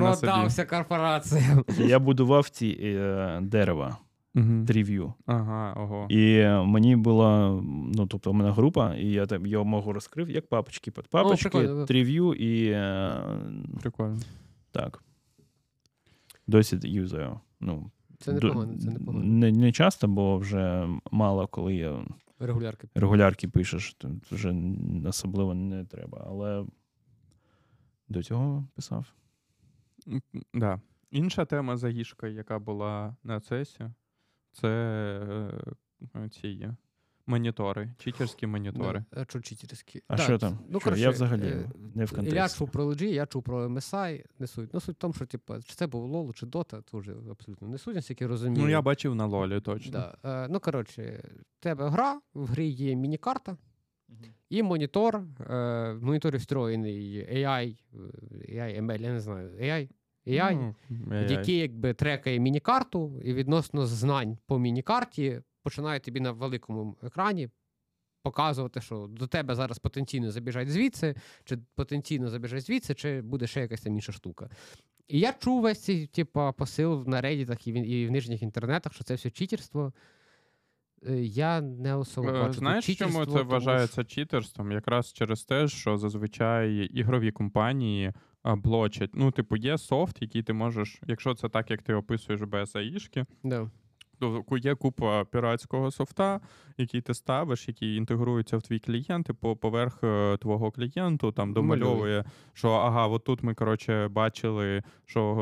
на собі. Продався корпораціям. Я будував ці е, дерева, Мгм. трів'ю. Ага, ого. І мені була, ну тобто, у мене група, і я там його можу розкрив як папочки під папочки, прикольно. трів'ю і е, Прикольно. так. Досі юзаю. Ну, Це ду- непогано, це непогано. Не, не часто, бо вже мало коли я Регулярки. регулярки пишеш, то вже особливо не треба. Але до цього писав. Да. Інша тема заїжка, яка була на цесі, це е, ці монітори, читерські монітори. Да, Що читерські. А Да, що там? Ну, Що? коротше, я взагалі е, не в Я чув про LG, я чув про MSI, не суть. Ну, суть в тому, що типу, чи це був LoL, чи Dota, це вже абсолютно не суть, наскільки я розумію. Ну, я бачив на лолі точно. Да. Е, ну, коротше, в тебе гра, в грі є міні-карта і монітор. Е, в моніторі встроєний AI, е, AI, ML, я не знаю, AI, AI Ну, AI. який якби трекає міні-карту, і відносно знань по міні-карті починає тобі на великому екрані показувати, що до тебе зараз потенційно забіжать звідси, чи потенційно забіжать звідси, чи буде ще якась там інша штука. І я чув весь цей типу, посил на Reddit і в, і в нижніх інтернетах, що це все читерство. Е, Я не особо Е, бачу. Знаєш, чому це тому що- вважається читерством? Якраз через те, що зазвичай ігрові компанії блочать. Ну, типу, є софт, який ти можеш, якщо це так, як ти описуєш без АІшки, Да. То є купа піратського софта, який ти ставиш, який інтегрується в твій клієнт, і по поверх е, твого клієнту там домальовує, що ага, от тут ми коротше бачили, що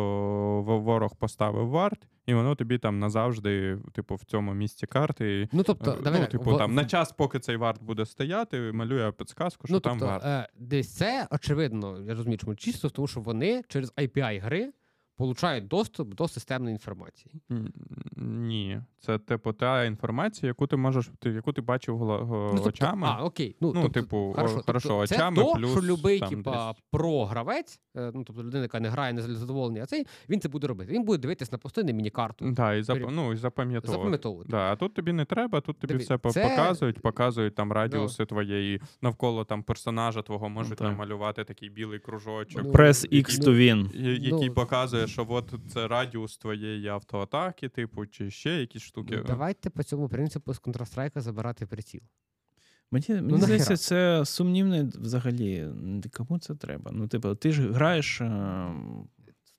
ворог поставив варт, і воно тобі там назавжди, типу, в цьому місці карти. Ну, тобто, е, давай ну, типу, в- там на час, поки цей варт буде стояти, малює підсказку, що ну, там тобто, варт. е, десь це очевидно, я розумію, чому чисто, тому що вони через API гри получають доступ до системної інформації. Ні, це типу та інформація, яку ти можеш, ти, яку ти бачив Ну, тобто, очами. А, окей. Ну, Ну, тобто, типу, хорошо, хорошо, тобто, очами це то, плюс що любий, там типа, десь. програвець, е, ну, тобто людина, яка не грає, не задоволений, а цей, він це буде робити. Він буде дивитись на постійну міні-карту, Да, і зап... Ну, і запам'ятовувати. запам'ятовувати. Да, а тут тобі не треба, тут тобі Диві- все це- показують, показують там радіуси твоєї навколо там персонажа твого можуть так. намалювати такий білий кружочок, Ну, Press який- X to win. який Ну, показує, що от це радіус твоєї автоатаки, типу, чи ще якісь штуки. Ну, Давайте по цьому принципу з Counter-Strike забирати приціл. Мені, мені здається, це сумнівне взагалі. Кому це треба? Ну, типу, ти ж граєш е,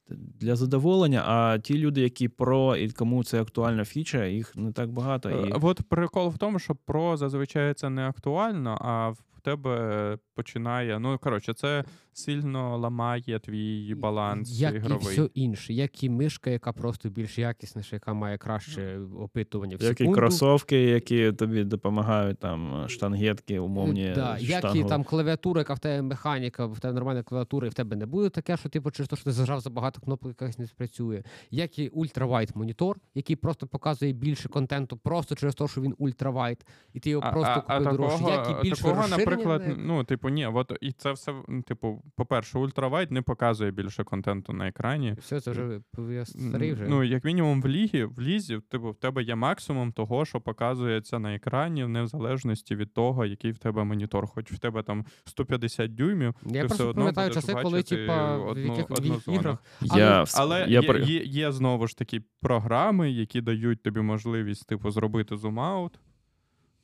для задоволення, а ті люди, які про і кому це актуальна фіча, їх не так багато. І... Е, От прикол в тому, що про зазвичай це не актуально, а в тебе починає. Ну, коротше, це сильно ламає твій баланс Як ігровий. і все інше, як і мишка, яка просто більш якісніша, яка має краще опитування в Як і секунду. кросовки, які тобі допомагають, там штангетки, умовні. Да, як і там клавіатура, яка в тебе механіка, в тебе нормальна клавіатура, і в тебе не буде таке, що типу, через те, що ти зажав забагато кнопок, якась не спрацює. Як і ультравайт монітор, який просто показує більше контенту, просто через те, що він ультравайт, і ти його просто купив дорожче. Як і більше такого, розширення, наприклад, не- ну, типу, ні, от і це все, типу, по-перше, ультравайт не показує більше контенту на екрані. все це вже я старий вже. Ну, як мінімум, в лігі, в лізі, типу, в тебе є максимум того, що показується на екрані, в незалежності від того, який в тебе монітор. Хоч в тебе там 150 дюймів, я ти все одно пам'ятаю часи, коли типа в яких одну іграх Я, Але я є, є, є знову ж таки програми, які дають тобі можливість, типу, зробити зум-аут,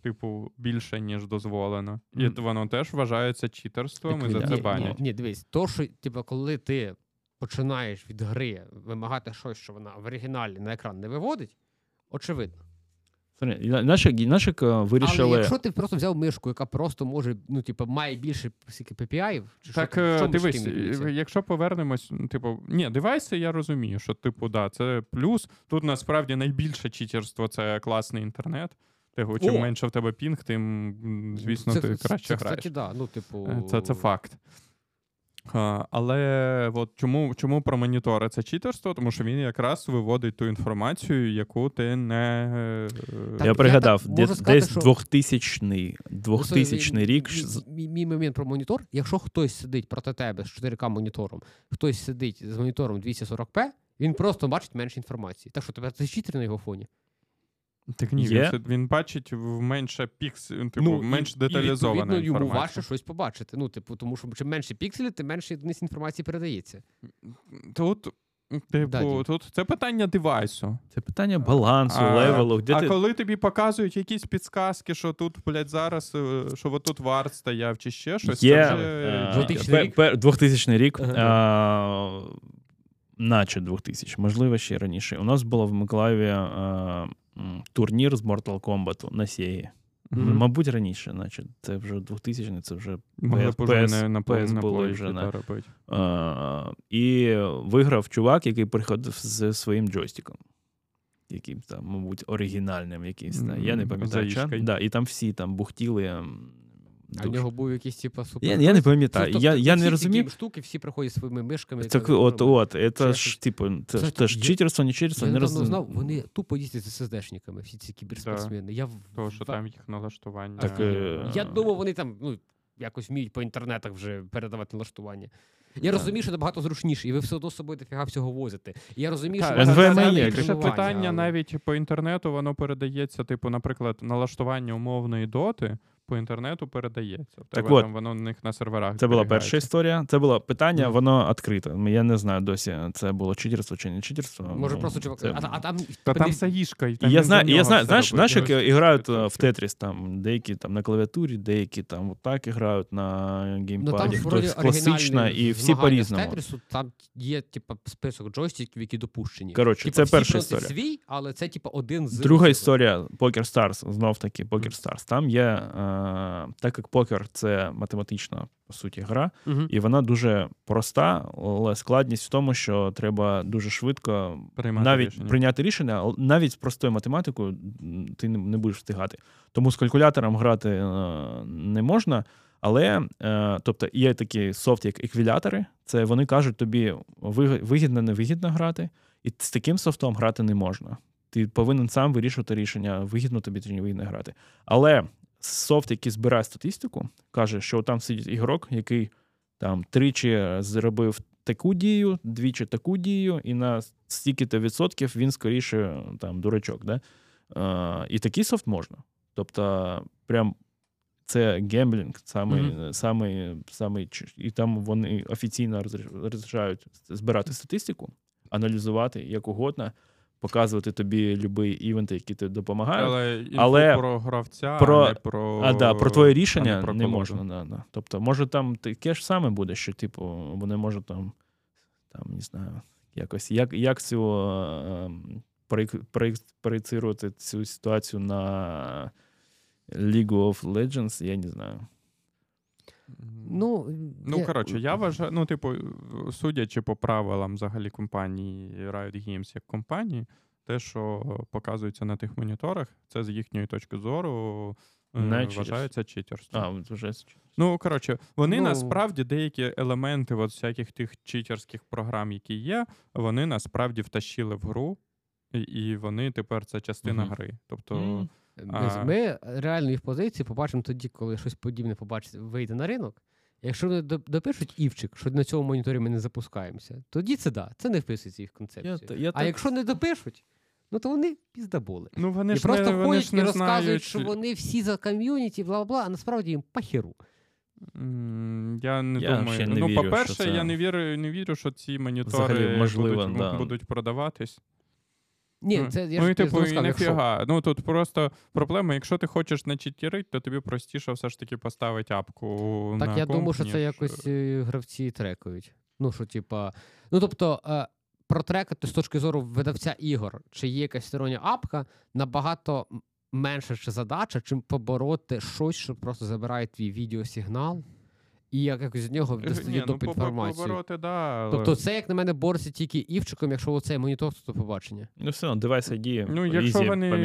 типу, більше, ніж дозволено. І Мгм. воно теж вважається читерством, і за це Ліквідація. банять. Ні, ні, дивись, то, що, типу, коли ти починаєш від гри вимагати щось, що вона в оригіналі на екран не виводить, очевидно. Наші, наші е, вирішили. Але якщо ти просто взяв мишку, яка просто може, ну, типу, має більше скільки PPI, чи Так, в е, дивись, е, якщо повернемось, ну, типу, ні, девайси, я розумію, що, типу, да, це плюс. Тут насправді найбільше читерство це класний інтернет. Типу, чим О! менше в тебе пінг, тим, звісно, це, ти це, краще це, граєш. Кстати, да, ну, типу... Е, Це, це факт. А, але от чому, чому про монітори це читерство? Тому що він якраз виводить ту інформацію, яку ти не. е, Так, я я пригадав, так можу десь, сказати, десь що- 2000 2000 рік. Мій, мій момент про монітор. Якщо хтось сидить проти тебе з 4К монітором, хтось сидить з монітором 240p, він просто бачить менше інформації. Так що тебе це читер на його фоні. Так ні, Є? він, він бачить в менше пікс, типу, ну, менш і, деталізована відповідно, йому інформація. важче щось побачити. Ну, типу, тому що чим менше пікселів, тим менше одиниць інформації передається. Тут, типу, Да, тут це питання девайсу. Це питання балансу, А- левелу. Де а ти... коли тобі показують якісь підсказки, що тут, блядь, зараз, е, що от тут варт стояв чи ще щось, Є це вже е, 2000 рік? 2000 рік, Ага. а, наче 2000, можливо, ще раніше. У нас було в Миколаєві м, турнір з Mortal Kombat на Сєї. Мгм. Мабуть, раніше, наче це вже 2000 це вже Могли PS на, на, PS на було вже, да. та робити. А, і виграв чувак, який приходив з своїм джойстиком. Яким там, мабуть, оригінальним якимсь. та, Я не пам'ятаю. Да, і там всі там бухтіли. А в нього був якийсь типу супер. Я, я не пам'ятаю. Тобто, Я, я всі не розумів. гейм-штуки, всі приходять своїми мишками. Так от, от, це ж, типу, це, це ж я- читерство, не читерство, Я не недавно роз... знав, вони тупо їздять з ССДшниками, всі ці кіберспортсмени. Я, в- що в- там їх налаштування. Так, е, Я думав, вони там ну, якось вміють по інтернетах вже передавати налаштування. Я розумію, що набагато зручніше, і ви все одно з собою дофіга всього возите. І я розумію, що тренування, питання але- навіть по інтернету, воно передається, типу, наприклад, налаштування умовної доти по інтернету передається. В тебе от, там воно у них на серверах. Це була перша історія. Це було питання, Мгм. воно відкрите. Я не знаю досі, це було читерство чи не читерство. Може, Ну, просто чувак. це- А, а там, Та там. І І там я знаю, я знаю, знаєш, знаєш, як грають в Тетріс, там деякі там на клавіатурі, деякі там отак грають на Ну, там геймпаді, вроді хтось класично, оригінальні і всі по-різному. Тетрісу, там є, типу, список джойстиків, які допущені. Коротше, Типу, це всі перша історія. свій, але це, типу, один з... Друга історія Poker Stars, знов таки Poker Stars. Там є, е, так як покер це математична, по суті, гра, Мгм. і вона дуже проста, але складність в тому, що треба дуже швидко Приймати навіть рішення. прийняти рішення, навіть з простою математикою ти не, будеш встигати. Тому з калькулятором грати е, не можна. Але е, тобто є такий софт, як еквілятори. Це вони кажуть тобі виг- вигідно, невигідно грати, і з таким софтом грати не можна. Ти повинен сам вирішувати рішення, вигідно тобі чи не вигідно грати. Але софт, який збирає статистику, каже, що там сидить ігрок, який там тричі зробив таку дію, двічі таку дію, і на стільки-то відсотків він скоріше там дурачок. Да? Е, і такий софт можна. Тобто, прям це гемблінг, Мгм. самий, самий, ч- і там вони офіційно розрішають збирати статистику. аналізувати як угодно, показувати тобі любі івенти, які тобі допомагають. Але, Але про гравця, про- а не про, А да, про твоє рішення про не, можна. Да, да. Тобто, може там таке ж саме буде, що, типу, вони можуть там, там не знаю, якось, як, як цю е, проєк- проєцирувати цю ситуацію на League of Legends, я не знаю. Ну, Ну, я- коротше, я вважаю, ну, типу, судячи по правилам взагалі компанії Riot Games як компанії, те, що показується на тих моніторах, це з їхньої точки зору е, Не вважається читерством. А, вже Ну, коротше, вони Ну- насправді деякі елементи от всяких тих читерських програм, які є, вони насправді втащили в гру, і, вони тепер це частина Мгм. гри. Тобто, М, Ми реально їх позиції побачимо тоді, коли щось подібне побачить, вийде на ринок. Якщо вони допишуть івчик, що на цьому моніторі ми не запускаємося, тоді це да, це не вписується в їх концепцію. Я, я а так- якщо не допишуть, ну то вони піздаболи. ну вони І ж просто не, вони ходять ж і не розказують, знають, що вони всі за ком'юніті, бла бла, а насправді їм похеру. Я не Я думаю. ще не ну, вірю, по-перше, що це я не вірю, не вірю, що ці монітори Взагалі можливо, будуть, да. будуть продаватись. Ні, це я ну ж і типу, і сказав, якщо. Ну тут просто проблема, якщо ти хочеш не читерить, то тобі простіше все ж таки поставити апку. Так на я комп, думаю, що ніж, це якось е, гравці трекають. Ну, що, типа. Ну, тобто, е, протрекати з точки зору видавця ігор, чи є якась стороння апка, набагато м- менша ще задача, чим побороти щось, що просто забирає твій відеосигнал, і як- якось з нього Е, ну, доп. по- інформацію. побороти, да, але... Тобто, це, як на мене, бореться тільки івчиком, якщо оцей монітор, то побачення. Ну, все одно, девайс ID, Ну, якщо вони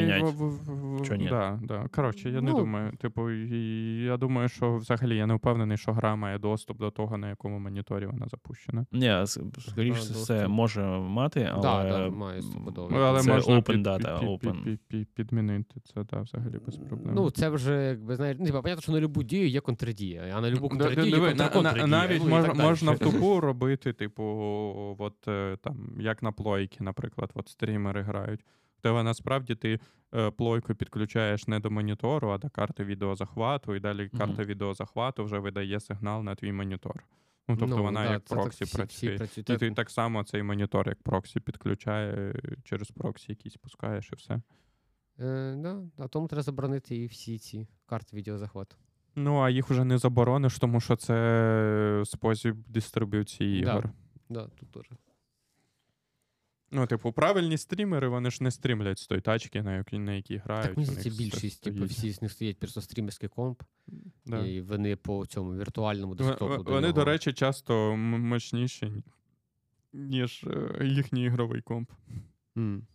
ні? Да, да. Коротше, я не Ну. думаю. Типу, я думаю, що взагалі я не впевнений, що гра має доступ до того, на якому моніторі вона запущена. Ні, скоріш за все може мати, але, Да, да, має. Ну, але це можна open під, data, під, open. під, під, підмінити це, да, взагалі без проблем. Ну, це вже, якби, знаєш, ну, понятно, що на любу дію є контрдія, а на любу Да, контрдію диви, на- на- навіть ну, мож- далі. можна в тупу робити, типу, от е, там, як на плойки, наприклад, от стрімери грають. Тебе насправді ти е, плойку підключаєш не до монітору, а до карти відеозахвату, і далі Мгм. карта відеозахвату вже видає сигнал на твій монітор. Ну, тобто Ну, вона да, як проксі всі- всі працює. працюють. І Так, ти так само цей монітор як проксі підключає, е, через проксі якийсь пускаєш і все. Е, да, а тому треба заборонити і всі ці карти відеозахвату. Ну, а їх вже не заборониш, тому що це спосіб дистриб'юції ігор. Да, тут теж. Ну, типу, правильні стрімери, вони ж не стрімлять з тої тачки, на якій, на якій грають. Так, мені здається, більшість, типу, всі з них стоять просто стрімерський комп, Да. і вони по цьому віртуальному десктопу. до Вони, нього. до речі, часто мощніші, ніж е, їхній ігровий комп. М.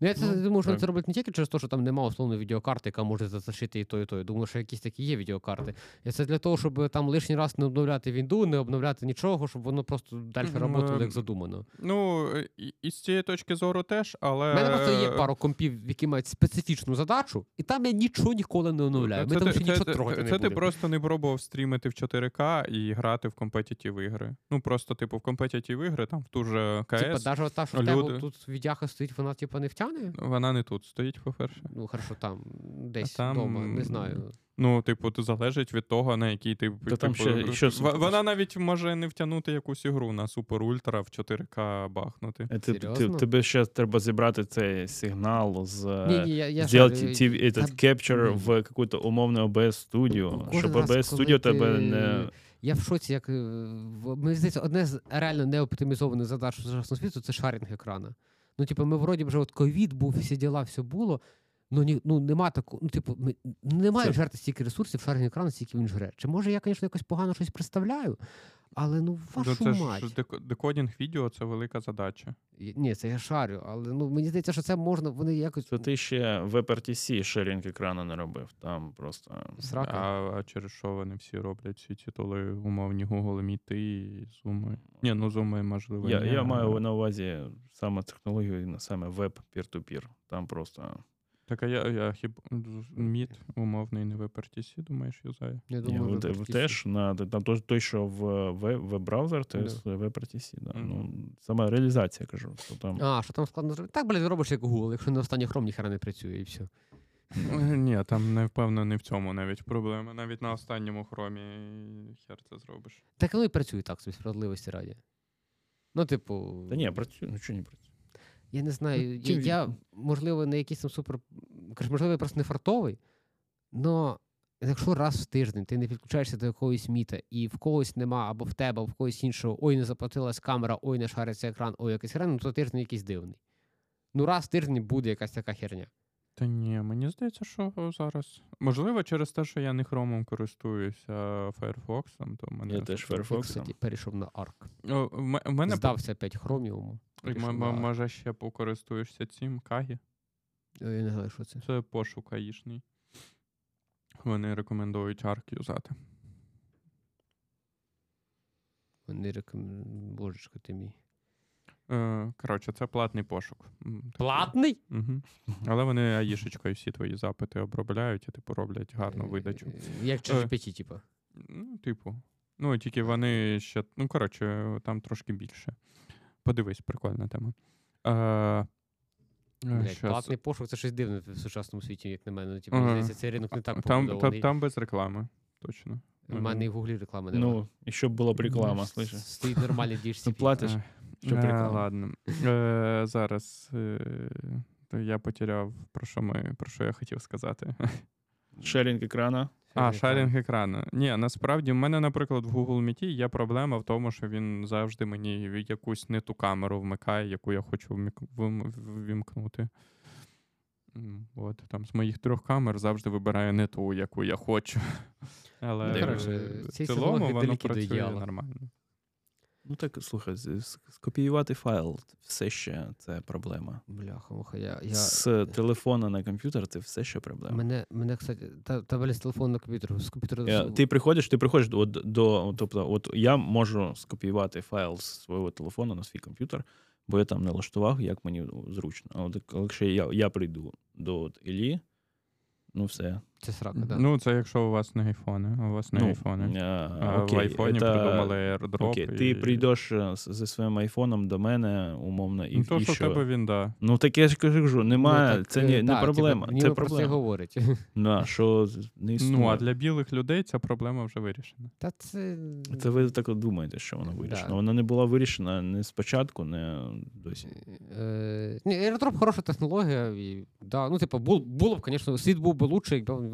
Ну, я це Ну, думаю, що так. це роблять не тільки через те, що там немає условно відеокарти, яка може зашити і то, і то. Я думаю, що якісь такі є відеокарти. І це для того, щоб там лишній раз не обновляти вінду, не обновляти нічого, щоб воно просто далі працювало, е, як задумано. Ну, е, і, з цієї точки зору теж, але. У мене просто є пару компів, які мають специфічну задачу, і там я нічого ніколи не оновляю. Ми Це там ще це- нічого трогати Це ти просто не пробував стрімити в 4К і грати в компетітів ігри. Ну, просто, типу, в компетітів ігри, там в ту ж КС, Типа, навіть та, що люди- тут відяха стоїть, вона типа не втягне? вона не тут стоїть, по-перше. Ну, хорошо, там десь там, вдома, не знаю. Ну, типу, то залежить від того, на який ти. Та там типу, ще- ще в- вона навіть може не втягнути якусь ігру на супер ультра в 4К бахнути. Е, Ти, ти, тебе ще треба зібрати цей сигнал з capture в какую-то умовну OBS студію, щоб OBS студіо тебе не. Я в шоці, як е, мені здається, одне з реально неоптимізованих задач сучасного світу це sharing екрана. Ну, типу, ми вроді вже от ковід був, всі діла, все було. Ну, ні, ну нема такого, ну, типу, ми, немає жерти стільки ресурсів sharing екрану, стільки він жре. Чи може я, звісно, якось погано щось представляю, але ну вашу Ну, це мать. ж decoding відео це велика задача. Ні, це я шарю, але ну мені здається, що це можна, вони якось Це ти ще в WebRTC sharing екрану не робив. Там просто. срака. А, а через що вони всі роблять всі титули умовні Google Meet і Zoom? Ні, ну Zoom можливо. Я, ні, я а- маю на увазі саме технологію, саме веб peer-to-peer. Там просто. Так, а я, я хіб Meet умовний не в WebRTC, думаєш, юзає? Я думаю, в- ви теж на там той, той, що в веб- веб-браузер, то Да. з WebRTC. Да. Мгм. Ну, саме реалізація кажу. Що там... А, що там складно зробити? Так, блядь, робиш як Google, якщо на останній хром ніхера не працює і все. Ні, там не впевнений в цьому навіть проблема. Навіть на останньому хромі хер це зробиш. Так воно і працює так, собі справедливості раді. Ну, типу, Та ні, працює, ну чого не працює. Я не знаю. Ну, я, я, можливо, не якийсь там супер. Можливо, я просто не фартовий. але якщо раз в тиждень ти не підключаєшся до якогось міта, і в когось нема, або в тебе, або в когось іншого, ой, не заплатилась камера, ой, не шариться екран, ой, якийсь екран, ну то тиждень якийсь дивний. Ну, раз в тиждень буде якась така херня. Та ні, мені здається, що зараз. Можливо, через те, що я не хромом користуюся Firefox, то мене. Я теж Firefox. перейшов на ARC. В мене Здався 5 хроміуму. м- на може ще покористуєшся цим Кагі. Я не знаю, що це. Це пошук аїшний. Вони рекомендують ARC юзати. Вони рекомендують. Божечко ти мій. Е, коротше, це платний пошук. Платний? Угу. Але вони аїшечкою всі твої запити обробляють і типу роблять гарну видачу. Е, Як ChatGPT, типу. Ну, типу. Ну, тільки вони ще. Ну, коротше, там трошки більше. Подивись, прикольна тема. Е, е, щас. платний пошук це щось дивне в сучасному світі, як на мене. Ну, Типу, Ага. здається, цей ринок не так там, там, там без реклами. Точно. У мене і в гуглі реклами немає. Ну, і щоб була б реклама, слышиш. Стоїть нормальний DHCP. [LAUGHS] Ну, платиш. Щоб е, ладно. Е, зараз е, я потеряв, про що, ми, про що я хотів сказати. Шерінг екрана. А, шарінг екрану. Ні, насправді в мене, наприклад, в Google Meet є проблема в тому, що він завжди мені якусь не ту камеру вмикає, яку я хочу ввімкнути. От там з моїх трьох камер завжди вибирає не ту, яку я хочу. Але Ну, в цілому воно працює нормально. Ну так, слухай, скопіювати файл все ще це проблема. Бляха, муха, я. я... З телефона на комп'ютер це все ще проблема. Мене, мене, кстати, та, та валіз телефон на комп'ютер. З комп'ютера. Е, Ти приходиш, ти приходиш до, до тобто, от я можу скопіювати файл з свого телефону на свій комп'ютер, бо я там налаштував, як мені зручно. А от якщо я, я прийду до Іллі, ну все. Це срака, да. Ну, це якщо у вас не айфони, а у вас не ну, айфони. а, А окей, в айфоні это- придумали AirDrop. Окей, і... ти прийдеш е, з- зі своїм айфоном до мене, умовно, і, Ну, то, і що в тебе він, да. Ну так я ж кажу, немає, Ну, так, це е, не, не проблема. Типу, це ніби про це говорить. [LAUGHS] Да, що не існує. Ну, а для білих людей ця проблема вже вирішена. Та це. Це ви так от думаєте, що вона вирішена. Да. Вона не була вирішена не спочатку, не досі. Е, AirDrop хороша технологія. І, да, ну, типу, було б, звісно, світ був би лучше, якби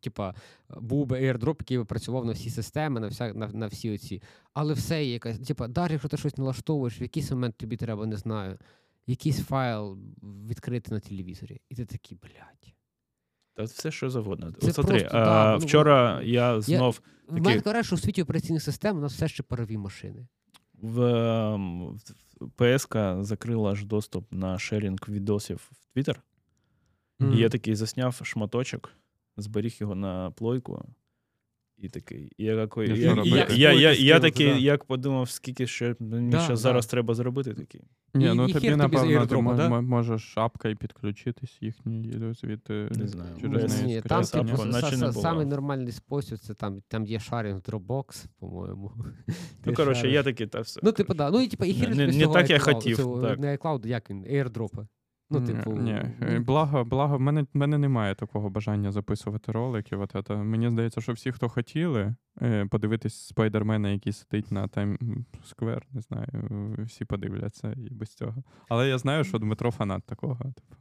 типа, був би AirDrop, який би працював на всі системи, на, вся, на, на всі оці. Але все є якась. Типа, навіть якщо ти щось налаштовуєш, в якийсь момент тобі треба, не знаю, якийсь файл відкрити на телевізорі. І ти такий, блядь. Та все, що завгодно. Це смотри, просто, а, да, ну, вчора я знов В Такі- мене каже, що у світі операційних систем у нас все ще парові машини. в, ем, в ПСК закрила аж доступ на шерінг відосів в Твіттер. І я такий засняв шматочок, зберіг його на плойку. І такий. І я, такий, І я, я, я, я, я, такий, да. як подумав, скільки ще мені Да, ще да. зараз треба зробити такий. Ні, І- ну і тобі, хер тобі з напевно, ти AirDrop, мо- да? мо- можеш шапкою підключитись їхній звідти. Не знаю. Через Без- неї Ні, там скачати. типу, са- наче са- не було. самий нормальний спосіб це там, там є шарінг Dropbox, по-моєму. Ну, коротше, шариш. я такий, та все. Ну, типу, да. Ну, і типу, і хір Не- не цього так я хотів, так. Не iCloud, як він, AirDrop. Ну, типу, Ні, е, ну, благо, благо, в мене, в мене немає такого бажання записувати ролики. От це. Мені здається, що всі, хто хотіли е, подивитись спайдермена, який сидить на Тайм Сквер, не знаю, всі подивляться і без цього. Але я знаю, що Дмитро фанат такого. Типу.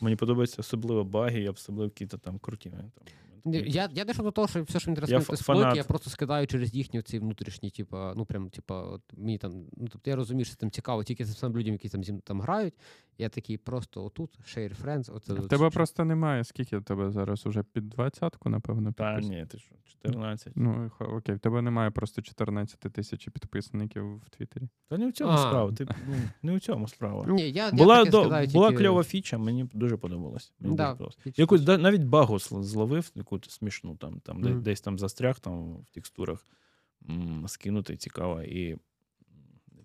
Мені подобається особливо баги, і особливо якісь там круті. Там, Ні, Я, я дійшов до того, що все, що мені треба Я скинути фа- з плойки, фанат. я просто скидаю через їхні ці внутрішні, типа, ну прям, типа, от мені там, ну тобто я розумію, що там цікаво тільки сам людям, які там зі там грають. Я такий просто отут, share friends, оце. В тебе просто немає. Скільки в тебе зараз уже під двадцятку, напевно, Та ні, ти що, 14. Ну, окей, в тебе немає просто 14 тисяч підписників в Твіттері. Та не в цьому А. справа. Ти, ну, не в цьому справа. Ні, я, Була, до, скидаю була тільки- кльова фіча, мені дуже подобалось. Мені Да, дуже подобалось. фіч- Якусь да, навіть багу зловив, яку смішну, там, там Мгм. десь там застряг там, в текстурах, м, скинути цікаво, і, і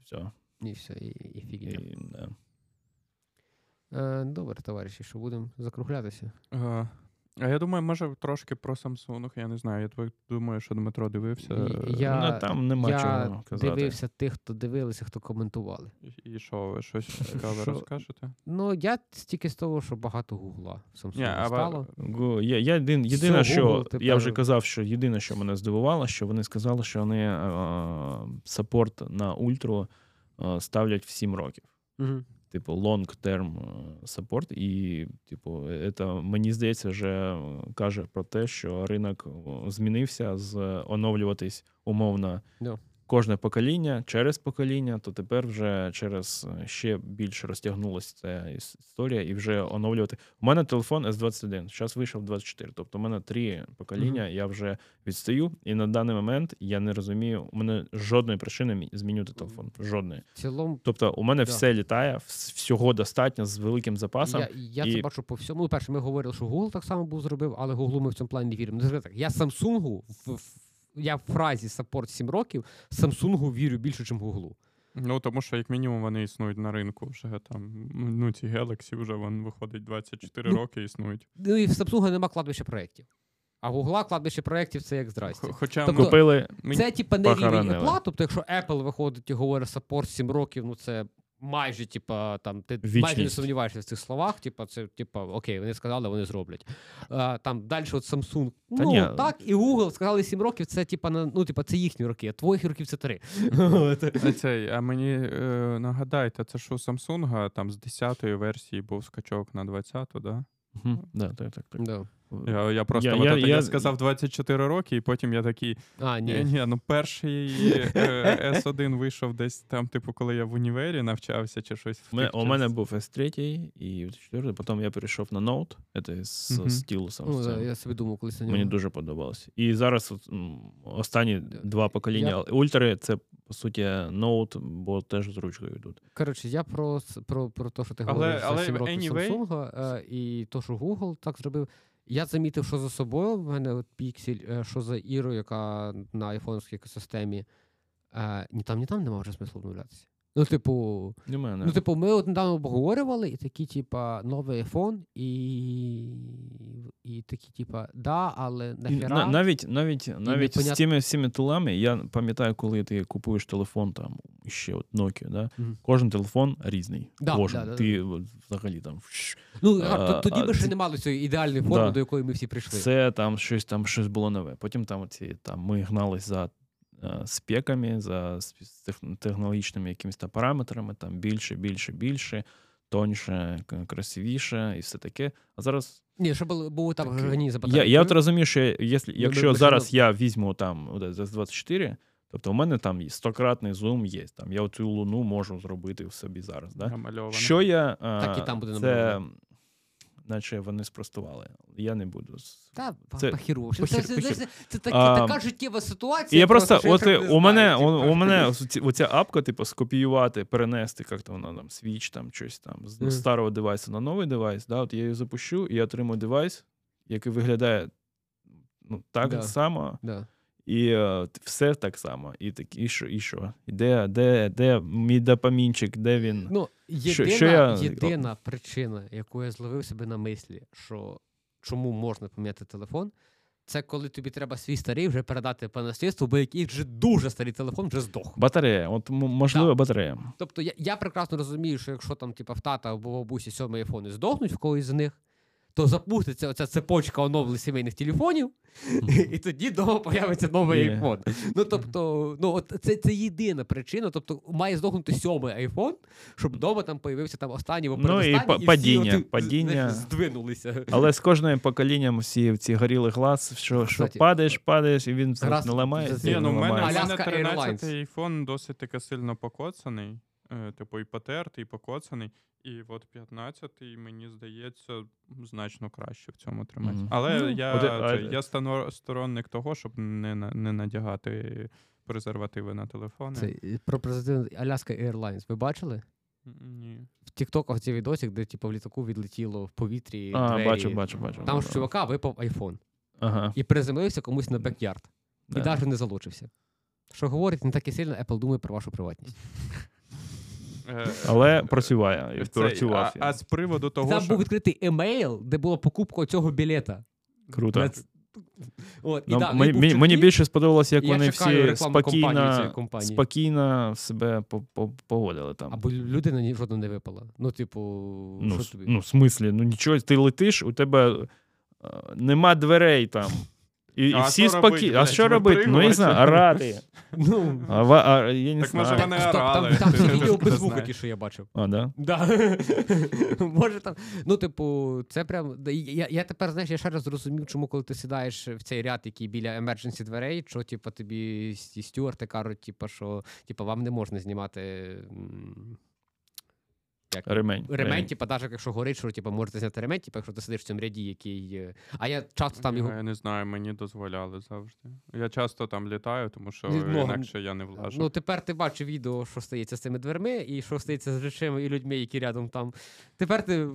все. І все, і, і фігня. І, да. Е, добре, товариші, що будемо закруглятися. А, а я думаю, може трошки про Samsung, я не знаю. Я думаю, що Дмитро дивився. І- я- ну, там нема я чого казати. Дивився тих, хто дивилися, хто коментували. І- І що, ви щось [LAUGHS] цікаве Що? розкажете? Ну, я тільки з того, що багато гугла в Samsung стало. Я, я єдин, єдине, Все, що Google тепер- я вже казав, що єдине, що мене здивувало, що вони сказали, що вони е, саппорт на ультру е, ставлять в 7 років. Мгм. Типу, long-term е, support. І, типу, це, мені здається, вже е, каже про те, що ринок е, змінився з оновлюватись умовно Да. Кожне покоління через покоління, то тепер вже через е, ще більше розтягнулася ця історія, і вже оновлювати. У мене телефон S21, зараз вийшов 24. Тобто, у мене три покоління, я вже відстаю, і на даний момент я не розумію, у мене жодної причини мі- змінювати телефон. Жодної. Цілому, Тобто, у мене Да. все літає, всього достатньо з великим запасом. я, я і- це бачу по всьому. Ну, перше, ми говорили, що Google так само був зробив, але Google ми в цьому плані не віримо. Скажімо так, я Samsung, в, я в фразі саппорт 7 років, Samsung вірю більше, ніж Google. Ну, тому що, як мінімум, вони існують на ринку вже там. Ну, ці Galaxy вже вон, виходить 24 Ну, роки існують. Ну і в Samsung нема кладбища проєктів. А в Google кладбище проєктів це як здрасті. Хоча Тобто- ми- Купили Це типа не рівень похоронили. Тобто, якщо Apple виходить і говорить саппорт 7 років, ну це майже, типа, там, ти майже не сумніваєшся в цих словах. Типа, це типа, окей, вони сказали, вони зроблять. А, там далі, от Samsung, ну ні. так, і Google сказали 7 років, це типа на ну, типа, це їхні роки, а твоїх років це 3. [LAUGHS] А, цей, а мені е, нагадайте, це що у Samsung там з 10-ї версії був скачок на 20-ту, да? Мгм, да, так, так, так. да. Я, я просто Я- я, я- я, я- сказав 24 роки, і потім я такий. А, Ні, ні. ні, ну перший е, S1 вийшов десь там, типу, коли я в універі навчався чи щось. в У мене, у мене був S3 і 4, потім я перейшов на Note, це з стілусом. Ну, да, я собі думав, колись на нього. Мені дуже подобалося. І зараз останні два покоління Я- ультри це по суті Note, бо теж з ручкою йдуть. Коротше, я про, про, про те, що ти Але- але за 7 років anyway- Samsung е, і то, що Google так зробив. Я замітив, що за собою в мене от е, що за Іру, яка на айфонській екосистемі, е, ні там, ні там нема вже смислу обновлятися. Ну, типу, Немає. ну, типу, ми от недавно обговорювали, і такі, типа, новий iPhone, і, і такі, типа, да, але І нахера. на- навіть навіть, навіть з цими всіми тулами, я пам'ятаю, коли ти купуєш телефон, там ще от Nokia, да? Мгм. кожен телефон різний. Да, кожен. да, да, ти взагалі там Ну, а, а, тоді а, ми ще ти- не мали цієї ідеальної форми, Да. до якої ми всі прийшли. все там щось там щось було нове. Потім там ці там ми гнались за спеками, за технологічними якимись там параметрами, там більше, більше, більше, тоньше, красивіше і все таке. А зараз Ні, щоб було, там Таке. гені я, я от розумію, що якщо, якщо зараз я візьму там з 24 тобто у мене там є стократний зум є. Там я цю луну можу зробити в собі зараз. Да? Що я а, Так і там буде це. Наче вони спростували. Я не буду. Та Це- похіру. Це, це, це, це, такі- А, така життєва ситуація. я просто, я от так не у мене, у, типу. у мене [LAUGHS] оця апка, типу, скопіювати, перенести, як то вона там, switch, там, щось там, з Мгм. старого девайсу на новий девайс. Да, от я її запущу, і я отримую девайс, який виглядає ну, так Да. само, Да. І е, все так само. І так, і що, і що? І де, де, де мій допамінчик, де він? Ну, єдина, що я- єдина причина, яку я зловив себе на мислі, що чому можна поміняти телефон, це коли тобі треба свій старий вже передати по наслідству, бо який вже дуже старий телефон вже здох. Батарея, от можливо, батарея. Тобто я, я прекрасно розумію, що якщо там, типа, в тата або в бабусі сьомий айфони здохнуть в когось з них, то запуститься оця цепочка оновлень сімейних телефонів, і тоді вдома появиться новий айфон. Ну тобто, ну от це, це єдина причина. Тобто, має здохнути сьомий айфон, щоб вдома там появився там останній або Ну, і падіння, от, падіння. [LAUGHS] здвинулися. Але з кожним поколінням всі ці горіли глаз, що, що падаєш, падаєш, і він не ламається. ну в мене, в ламається. мене Alaska 13 Airlines. айфон досить таки сильно покоцаний. Е, Типу, і потертий, і покоцаний. І от 15-й, мені здається, значно краще в цьому тримається. Мгм. Але Ну, я, це, я станор- сторонник того, щоб не, не надягати презервативи на телефони. Це про президент Alaska Airlines. Ви бачили? Ні. В Тіктоках цей відосик, де типу, в літаку відлетіло в повітрі. А, двері. бачу, бачу, бачу. Там ж чувака випав айфон Ага. і приземлився комусь на backyard. І Да. навіть не залочився. Що говорить, не так і сильно Apple думає про вашу приватність. [LAUGHS] Але працює. Цей, працював. а, а з приводу того, Там що... був відкритий емейл, де була покупка цього білета. Круто. That's- От, і Ну, да, мені, був мені, більше сподобалося, як я вони всі спокійно, компанії. спокійно себе по- по- поводили там. Або людина ні жодна не випала. Ну, типу, ну, що тобі? ну, в смислі, ну нічого, ти летиш, у тебе е, нема дверей там. І, і всі спокійні. А що робити? Ну, я не знаю, орати. [LAUGHS] Ну, А, ва- а, я не Так, знаю. може, вони Стоп, там, орали, там ти відео без звука, ті, що я бачив. А, да? Да. [LAUGHS] Може там. Ну, типу, це прям. да, Я, я тепер, знаєш, я ще раз зрозумів, чому коли ти сідаєш в цей ряд, який біля emergency дверей, що типу, тобі стюарти кажуть, типу, що типу, вам не можна знімати. м, Як? Ремень. Ремень, типу, навіть якщо горить, що типу, можете зняти ремень, типу, якщо ти сидиш в цьому ряді, який. е, А я часто там його. Я не знаю, мені дозволяли завжди. Я часто там літаю, тому що ну, інакше я не влажу. Ну, тепер ти бачиш відео, що стається з цими дверми, і що стається з речами і людьми, які рядом там. Тепер ти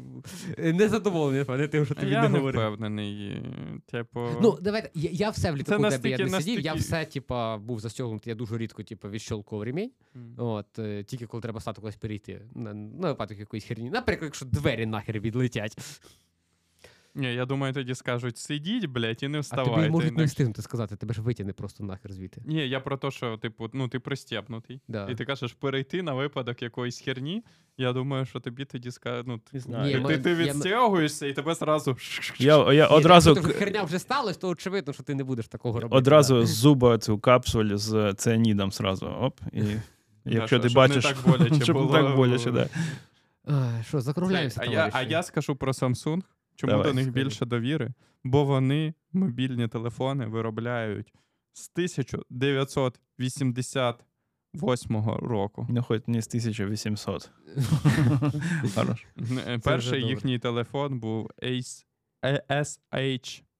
е, не задоволений, пане, тим, що тобі я не не говорив. впевнений. Типу, Ну, давайте, я, я все в літаку, де б я настільки- не сидів, я все, типа, був застягнутий, я дуже рідко, типа, відщолкував ремінь. м. От, е, тільки коли треба стати когось перейти. На, на випадок якоїсь херні. Наприклад, якщо двері нахер відлетять. Ні, я думаю, тоді скажуть: сидіть, блядь, і не А вставайте. тобі можуть не встигнути сказати, тебе ж витягне просто нахер звідти. Ні, я про те, що, типу, ну, ти пристєпнутий. Да. І ти кажеш, перейти на випадок якоїсь херні. Я думаю, що тобі тоді скажуть, ну, Не ти, знаю. Ні, ти, ми- ти я- відстягуєшся і тебе зразу. [LAUGHS] Я, я Ні, одразу, якщо вже херня вже сталася, то очевидно, що ти не будеш такого робити. одразу з зуба цю капсуль з цианідом сразу. Оп, і [LAUGHS] якщо ти щоб не бачиш, так боляче [LAUGHS] щоб було. так боляче, да. А, що, закругляємося, а, я, а я скажу про Samsung. Чому Давай, до них скажи. більше довіри? Бо вони мобільні телефони виробляють з 1988 року. Ну, хоч не з 1800. [LAUGHS] Е, Перший їхній телефон був SH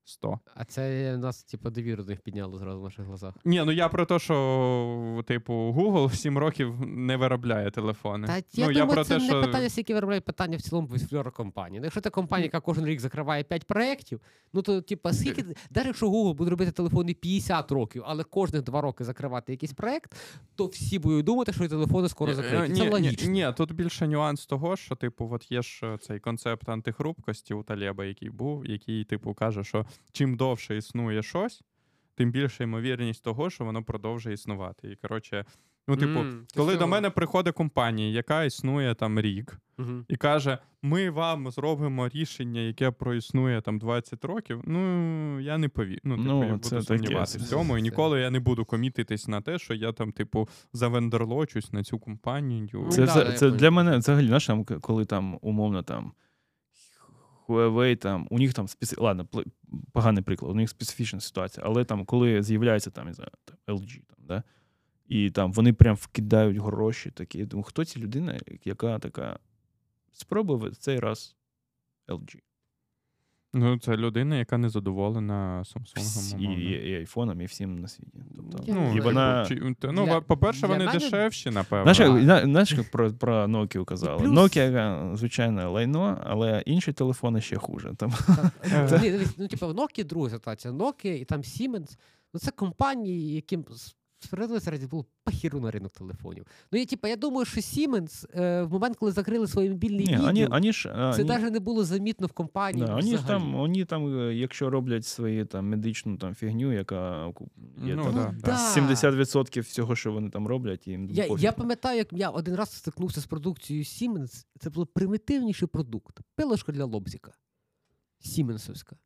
100. А це нас, типу, довіру до них підняло зразу в наших глазах. Ні, ну я про те, що, типу, Google в 7 років не виробляє телефони. Та я ну, думаю, я про це те, не що... питання, скільки виробляє питання в цілому в компанії. Ну, якщо ти компанія, яка кожен рік закриває 5 проєктів, ну то типа скільки, навіть якщо Google буде робити телефони 50 років, але кожних 2 роки закривати якийсь проєкт, то всі будуть думати, що телефони скоро Е, закриють. Ні, Це ні, логічно. Ні, тут більше нюанс того, що, типу, от є ж е, цей концепт антихрупкості у Талєба, який був, який, типу, каже, що чим довше існує щось, тим більша ймовірність того, що воно продовжує існувати. І коротше, ну, типу, це коли до мене приходить компанія, яка існує там рік, Мгм. і каже: ми вам зробимо рішення, яке проіснує там 20 років. Ну я не повірю. Ну, типу, Ну, я це буду сумніватися в цьому, і ніколи я не буду комітитись на те, що я там, типу, завендерлочусь на цю компанію. Ну, Це, це, це для мене взагалі, знаєш, коли там умовно там Huawei, там, у них там специ... ладно, поганий приклад, у них специфічна ситуація, але там, коли з'являється там, не знаю, там, LG, там, да, і там вони прям вкидають гроші такі. Я думаю, хто ця людина, яка така спробує в цей раз LG. Ну, це людина, яка не задоволена Samsung. І, і, і айфоном, і всім на світі. Тобто, Ну, і вона... чи- ну, Для- по-перше, для вони мене- дешевші, напевно. Знаєш, як, зна- знаєш, як про, про Nokia казали? плюс- Nokia, яка, звичайно, лайно, але інші телефони ще хуже. Там, Так, [LAUGHS] ну, типу, Nokia друга ситуація. Nokia і там Siemens, ну це компанії, яким справедливо раді було похіру на ринок телефонів. Ну, я, типу, я думаю, що Siemens е, в момент, коли закрили свої мобільні ні, відділ, вони, вони ж, це навіть не було замітно в компанії. да, вони, ж там, вони там, е, якщо роблять свої там медичну там фігню, яка є Ну, там, да, да. 70% всього, що вони там роблять, їм Я, пофіг. я пам'ятаю, як я один раз стикнувся з продукцією Siemens. Це був примітивніший продукт. Пилочка для лобзика. Сіменсовська.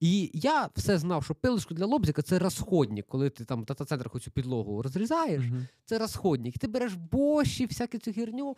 І я все знав, що пилочку для лобзика це розходник, коли ти там в дата-центрах оцю підлогу розрізаєш. Мгм. Це розходник. Ти береш боші, всяку цю гірню.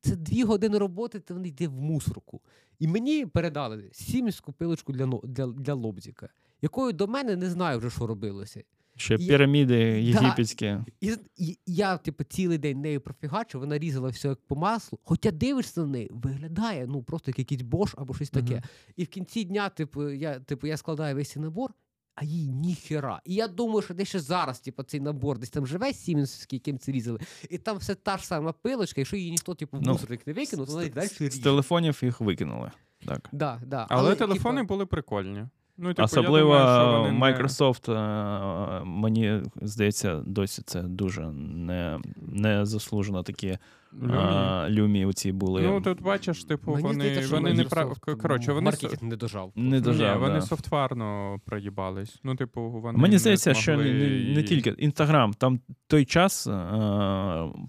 Це дві години роботи, ти вони йде в мусорку. І мені передали сімську пилочку для, для, для лобзика, якою до мене не знаю вже, що робилося. Ще я- піраміди єгипетські. І, і я, типу, цілий день нею профігачив, вона різала все як по маслу. Хоча дивишся на неї, виглядає ну просто як якийсь бош або щось таке. Мгм. І в кінці дня, типу, я, типу, я складаю весь цей набор, а їй ніхера. І я думаю, що десь ще зараз, типу, цей набор десь там живе сіменський, яким це різали, і там все та ж сама пилочка, якщо її ніхто, типу, в Ну, не викинув, то вона і далі З телефонів їх викинули. Так. Да, да. Але, типу, телефони були прикольні. Ну, типу, Особливо я думаю, що вони не- Microsoft, е, мені здається, досі це дуже не, не заслужено такі а, Люмі оці були. Ну, тут бачиш, типу, Мені вони, здається, що вони не Microsoft прав... Коротше, вони маркетинг не дожав. не дожав. Ні, вони да. софтварно проїбались. Ну, типу, вони Мені не здається, що не, не, не тільки Інстаграм, там той час е,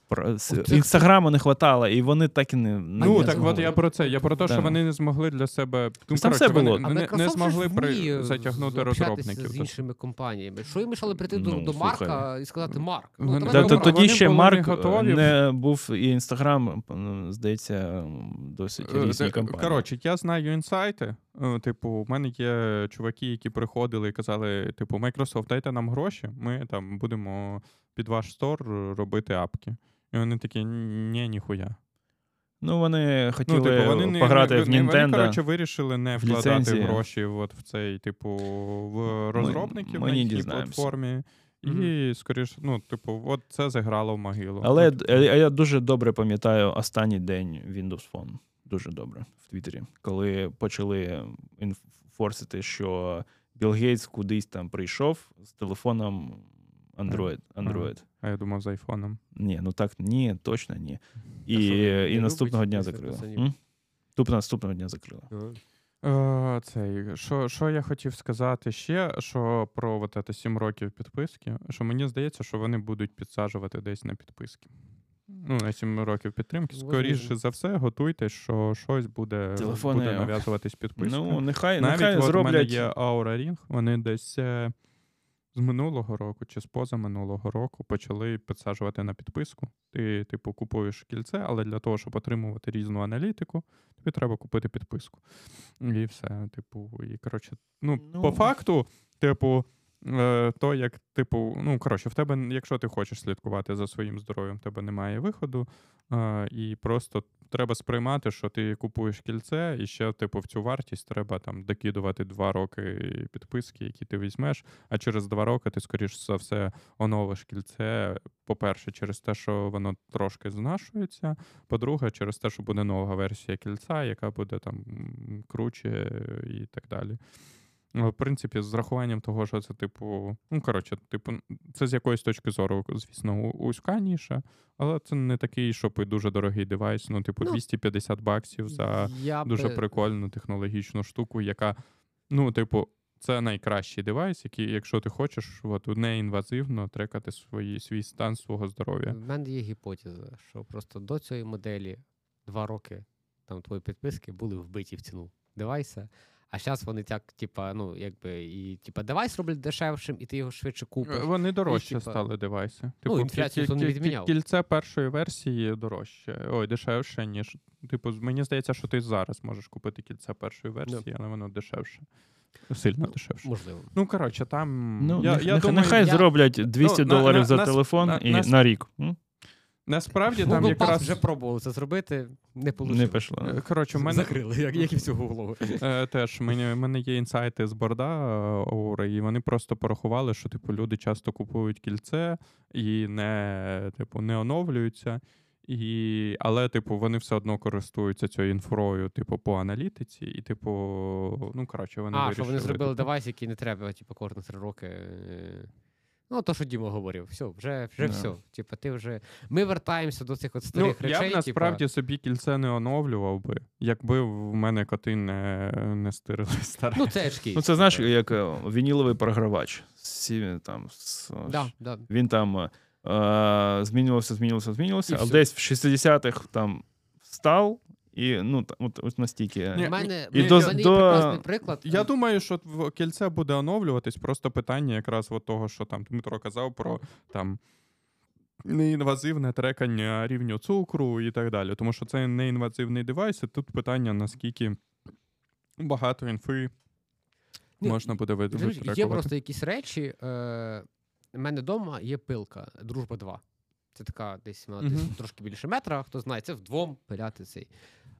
про- інстаграму не хватало, і вони так і не. Ну, ні, так от я про це. Я про те, що Да. вони не змогли для себе. Ну, Там коротше, все було. вони А не, не змогли при... затягнути розробників. з іншими компаніями. Що їм мішало прийти до, Ну, до слухай. Марка і сказати Марк? Ну, Та, давай то, Марк. тоді ще Марк не був і Інстаграм, здається, досить Е, різні компанії. Коротше, я знаю інсайти. Е, Типу, у мене є чуваки, які приходили і казали: типу, Microsoft, дайте нам гроші, ми там будемо під ваш стор робити апки. І вони такі, ні, ніхуя. Ну, вони хотіли Ну, типу, вони пограти не, в не- Вони, коротше, вирішили не вкладати ліцензії. гроші от в цей, типу, в розробників ми на не їхній дізнаємося. І, скоріш, ну, типу, от це заграло в могилу. Але Ну, я, я дуже добре пам'ятаю останній день Windows Phone. Дуже добре в Твіттері, коли почали інфорсити, що Білл Гейтс кудись там прийшов з телефоном Android. Android. А я думав з айфоном. Ні, ну так ні, точно ні. І, і наступного дня? М? Тобто наступного дня закрила. Е, цей, що, що я хотів сказати ще, що про от це 7 років підписки, що мені здається, що вони будуть підсаджувати десь на підписки. Ну, на 7 років підтримки. Скоріше за все, готуйтесь, що щось буде, Телефони- буде нав'язуватись підписка. Ну, нехай, Навіть нехай от у мене зроблять. є Aura Ring, вони десь е, з минулого року чи з позаминулого року почали підсаджувати на підписку. Ти, типу, купуєш кільце, але для того, щоб отримувати різну аналітику, тобі треба купити підписку. І все, типу, і коротше, ну, Ну. по факту, типу. е, То, як, типу, ну коротше, в тебе, якщо ти хочеш слідкувати за своїм здоров'ям, в тебе немає виходу, і просто треба сприймати, що ти купуєш кільце, і ще, типу, в цю вартість треба там докидувати два роки підписки, які ти візьмеш. А через два роки ти, скоріш за все, оновиш кільце. По-перше, через те, що воно трошки знашується. По-друге, через те, що буде нова версія кільця, яка буде там круче і так далі. Ну, В принципі, з рахуванням того, що це, типу, ну коротше, типу, це з якоїсь точки зору, звісно, у- узька ніша, але це не такий, щоб і дуже дорогий девайс. Ну, типу, Ну, 250 баксів за Я дуже би- прикольну технологічну штуку, яка, ну, типу, це найкращий девайс, який, якщо ти хочеш, от, неінвазивно трекати свої, свій стан свого здоров'я. В мене є гіпотеза, що просто до цієї моделі два роки там твої підписки були вбиті в ціну девайса. А зараз вони так, типа, ну, якби, і типа девайс роблять дешевшим, і ти його швидше купиш. Вони дорожче типа- стали девайси. Типу, Ну, інфляцію не відміняв. Кільце першої версії дорожче. Ой, дешевше, ніж. Типу, мені здається, що ти зараз можеш купити кільце першої версії, але воно дешевше. Сильно Ну, дешевше. Можливо. Ну, коротше, там. Ну, я, нех- я думаю, нехай я- зроблять 200 Ну, на- доларів на- за нас- телефон на- і нас- на рік. М? Насправді там Google Pass якраз. вже пробували це зробити, не вийшло. Не пішло. Е, Коротше, мене Закрили, як, як і всю Google. Е, Теж мені, в мене є інсайти з борда е, і вони просто порахували, що типу люди часто купують кільце і не, типу, не оновлюються. І, але, типу, вони все одно користуються цією інфрою, типу, по аналітиці, і, типу, ну коротше, вони А, вирішили. що вони зробили типу, девайс, який не треба, типу, кожні три роки. е, Ну, то, що Діма говорив, все, вже, вже Да. все. Типу, ти вже. Ми вертаємося до цих от Ну, старих речей. я б насправді собі кільце не оновлював би, якби в мене коти не, не стирили старе. Ну, це очки. Ну, це знаєш, як е, вініловий програвач. Сі- там, з- Да, да. Він там е, змінювався, змінювався, змінювався, І а десь в 60-х там встав, і ну, от, от настільки. Ні, У мене, і до- мене є до- прекрасний приклад. Я думаю, що в- кільце буде оновлюватись. Просто питання якраз от того, що там Дмитро казав про там. Неінвазивне трекання рівню цукру і так далі. Тому що це неінвазивний девайс, і тут питання, наскільки багато інфи Ні, можна буде вид- Є просто якісь речі. Е, у мене вдома є пилка, дружба 2. Це така десь вона десь трошки більше метра, хто знає, це вдвом пиляти цей.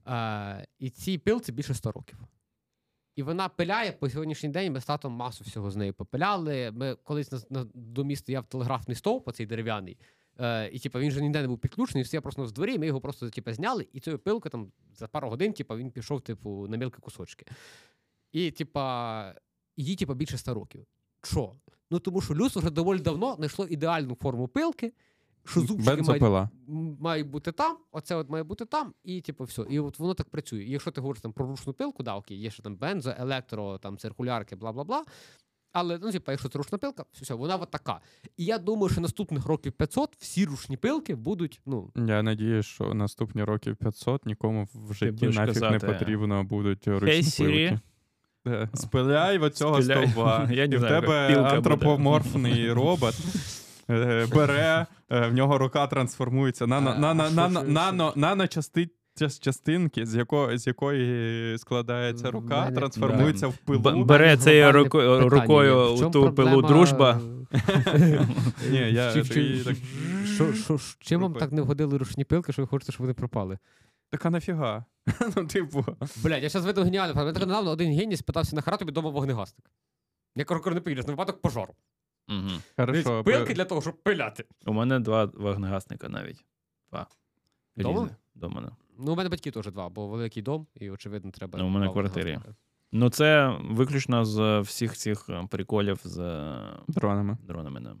Е, і цій пилці більше 100 років. І вона пиляє по сьогоднішній день. Ми з татом масу всього з нею попиляли. Ми колись на, на до міста стояв телеграфний стовп, оцей дерев'яний. Е, і типу, він же ніде не був підключений, стояв просто в дворі, ми його просто типу, зняли, і цією пилкою там за пару годин типу, він пішов типу, на мілкі кусочки. І, типа, їй, типа, більше 100 років. Що? Ну тому що людство вже доволі давно знайшло ідеальну форму пилки, що зубчики мають, мають бути там, оце от має бути там, і типу все. І от воно так працює. І якщо ти говориш там про ручну пилку, да, окей, є ще там бензо, електро, там циркулярки, бла бла бла. Але ну, типу, якщо це ручна пилка, все, вона от така. І я думаю, що наступних років 500 всі ручні пилки будуть, ну, Я надіюсь, що наступні років 500 нікому в житті нафіг не потрібно будуть ручні Siri. пилки. Спиляй в оцього стовба. [LAUGHS] І в тебе антропоморфний робот. [LAUGHS] е, Бере, е, в нього рука трансформується на частинки, з якої, з якої складається рука, мене- трансформується в пилу. Б- бере цією руко- рукою. Ту пилу дружба. [LAUGHS] Ні, я чим вам так не вгодили ручні пилки, що ви хочете, щоб вони пропали? Так а нафіга? [LAUGHS] Ну, типу. Блядь, я зараз видав геніально. Мене так недавно один геній спитався на харатові дома вогнегасник. Я кажу, не поїдеш на випадок пожару. Мгм. Хорошо. Пилки для того, щоб пиляти. У мене два вогнегасника навіть. Два. Дома? Різних. Дома. да. Ну, у мене батьки теж два, бо великий дом, і, очевидно, треба. Ну, у мене два квартирі. вогнегасника. Ну, це виключно з всіх цих е, приколів з е, Дронами. дронами. Да.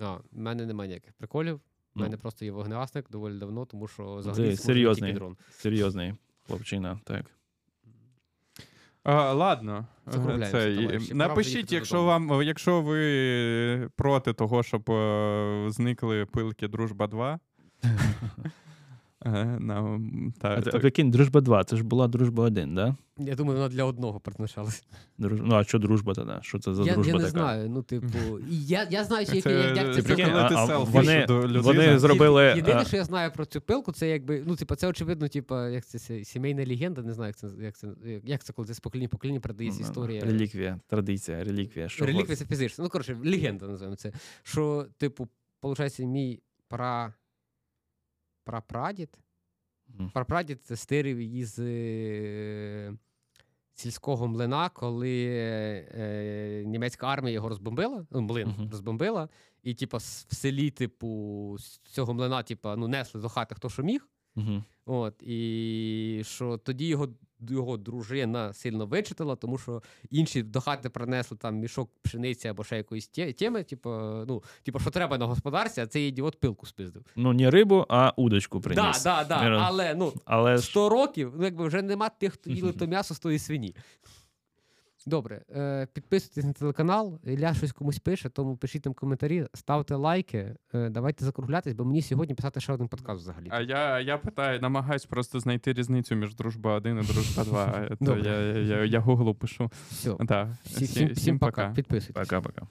А, в мене немає ніяких приколів. У Ну. мене просто є вогнегасник доволі давно, тому що взагалі серйозний. тільки дрон. Серйозний хлопчина, так. А, ладно, Закругляємося, це, товариші. Напишіть, їхати якщо вам, якщо ви проти того, щоб е, зникли пилки Дружба 2. [LAUGHS] Нам- та- А, то- прикинь, дружба 2, це ж була дружба 1, да? Я думаю, вона для одного призначалась. Друж... Ну, а що дружба тоді? Що це за Я, дружба я не така? знаю. Ну, типу, і я, я знаю, що Це- як, як це це Прикинь, а, а вони, вони зробили. Єдине, що я знаю про цю пилку, це якби, ну, типу, це очевидно, типу, як це, це сімейна легенда, не знаю, як це, як це, як це коли це з покоління покоління передається ну, історія. Реліквія, традиція, реліквія. Що Реліквія це фізично. Ну, коротше, легенда називаємо це. Що, типу, виходить, мій пра... прапрадід, Mm. прапрадід стирив її з е... сільського млина, коли е... німецька армія його розбомбила, ну, млин Мгм. розбомбила, і, типу, в селі, типу, з цього млина, типу, ну, несли до хати хто що міг. Мгм. От, і що тоді його, його дружина сильно вичитала, тому що інші до хати принесли там мішок пшениці або ще якоїсь теми, типу, ну, типу, що треба на господарстві, а цей ідіот пилку спиздив. Ну, не рибу, а удочку приніс. Так, да, да, Міра. але ну, Але 100 років, ну, якби вже нема тих, хто їли то [LAUGHS] м'ясо з тої свині. Добре, е, підписуйтесь на телеканал. Ілля щось комусь пише, тому пишіть там коментарі, ставте лайки. Е, давайте закруглятись, бо мені сьогодні писати ще один подкаст взагалі. А я, я питаю, намагаюсь просто знайти різницю між Дружба 1 і Дружба 2. То Добре. я, я, я гуглу пишу. Все. Да. Всі, всім, всім пока. Підписуйтесь. пока-пока.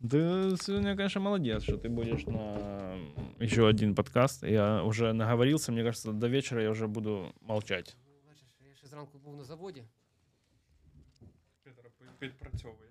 Ты сегодня, конечно, молодец, что ты будешь на еще один подкаст. Я уже наговорился, мне кажется, до вечера я уже буду молчать. Зранку був на заводі. Підпрацьовує.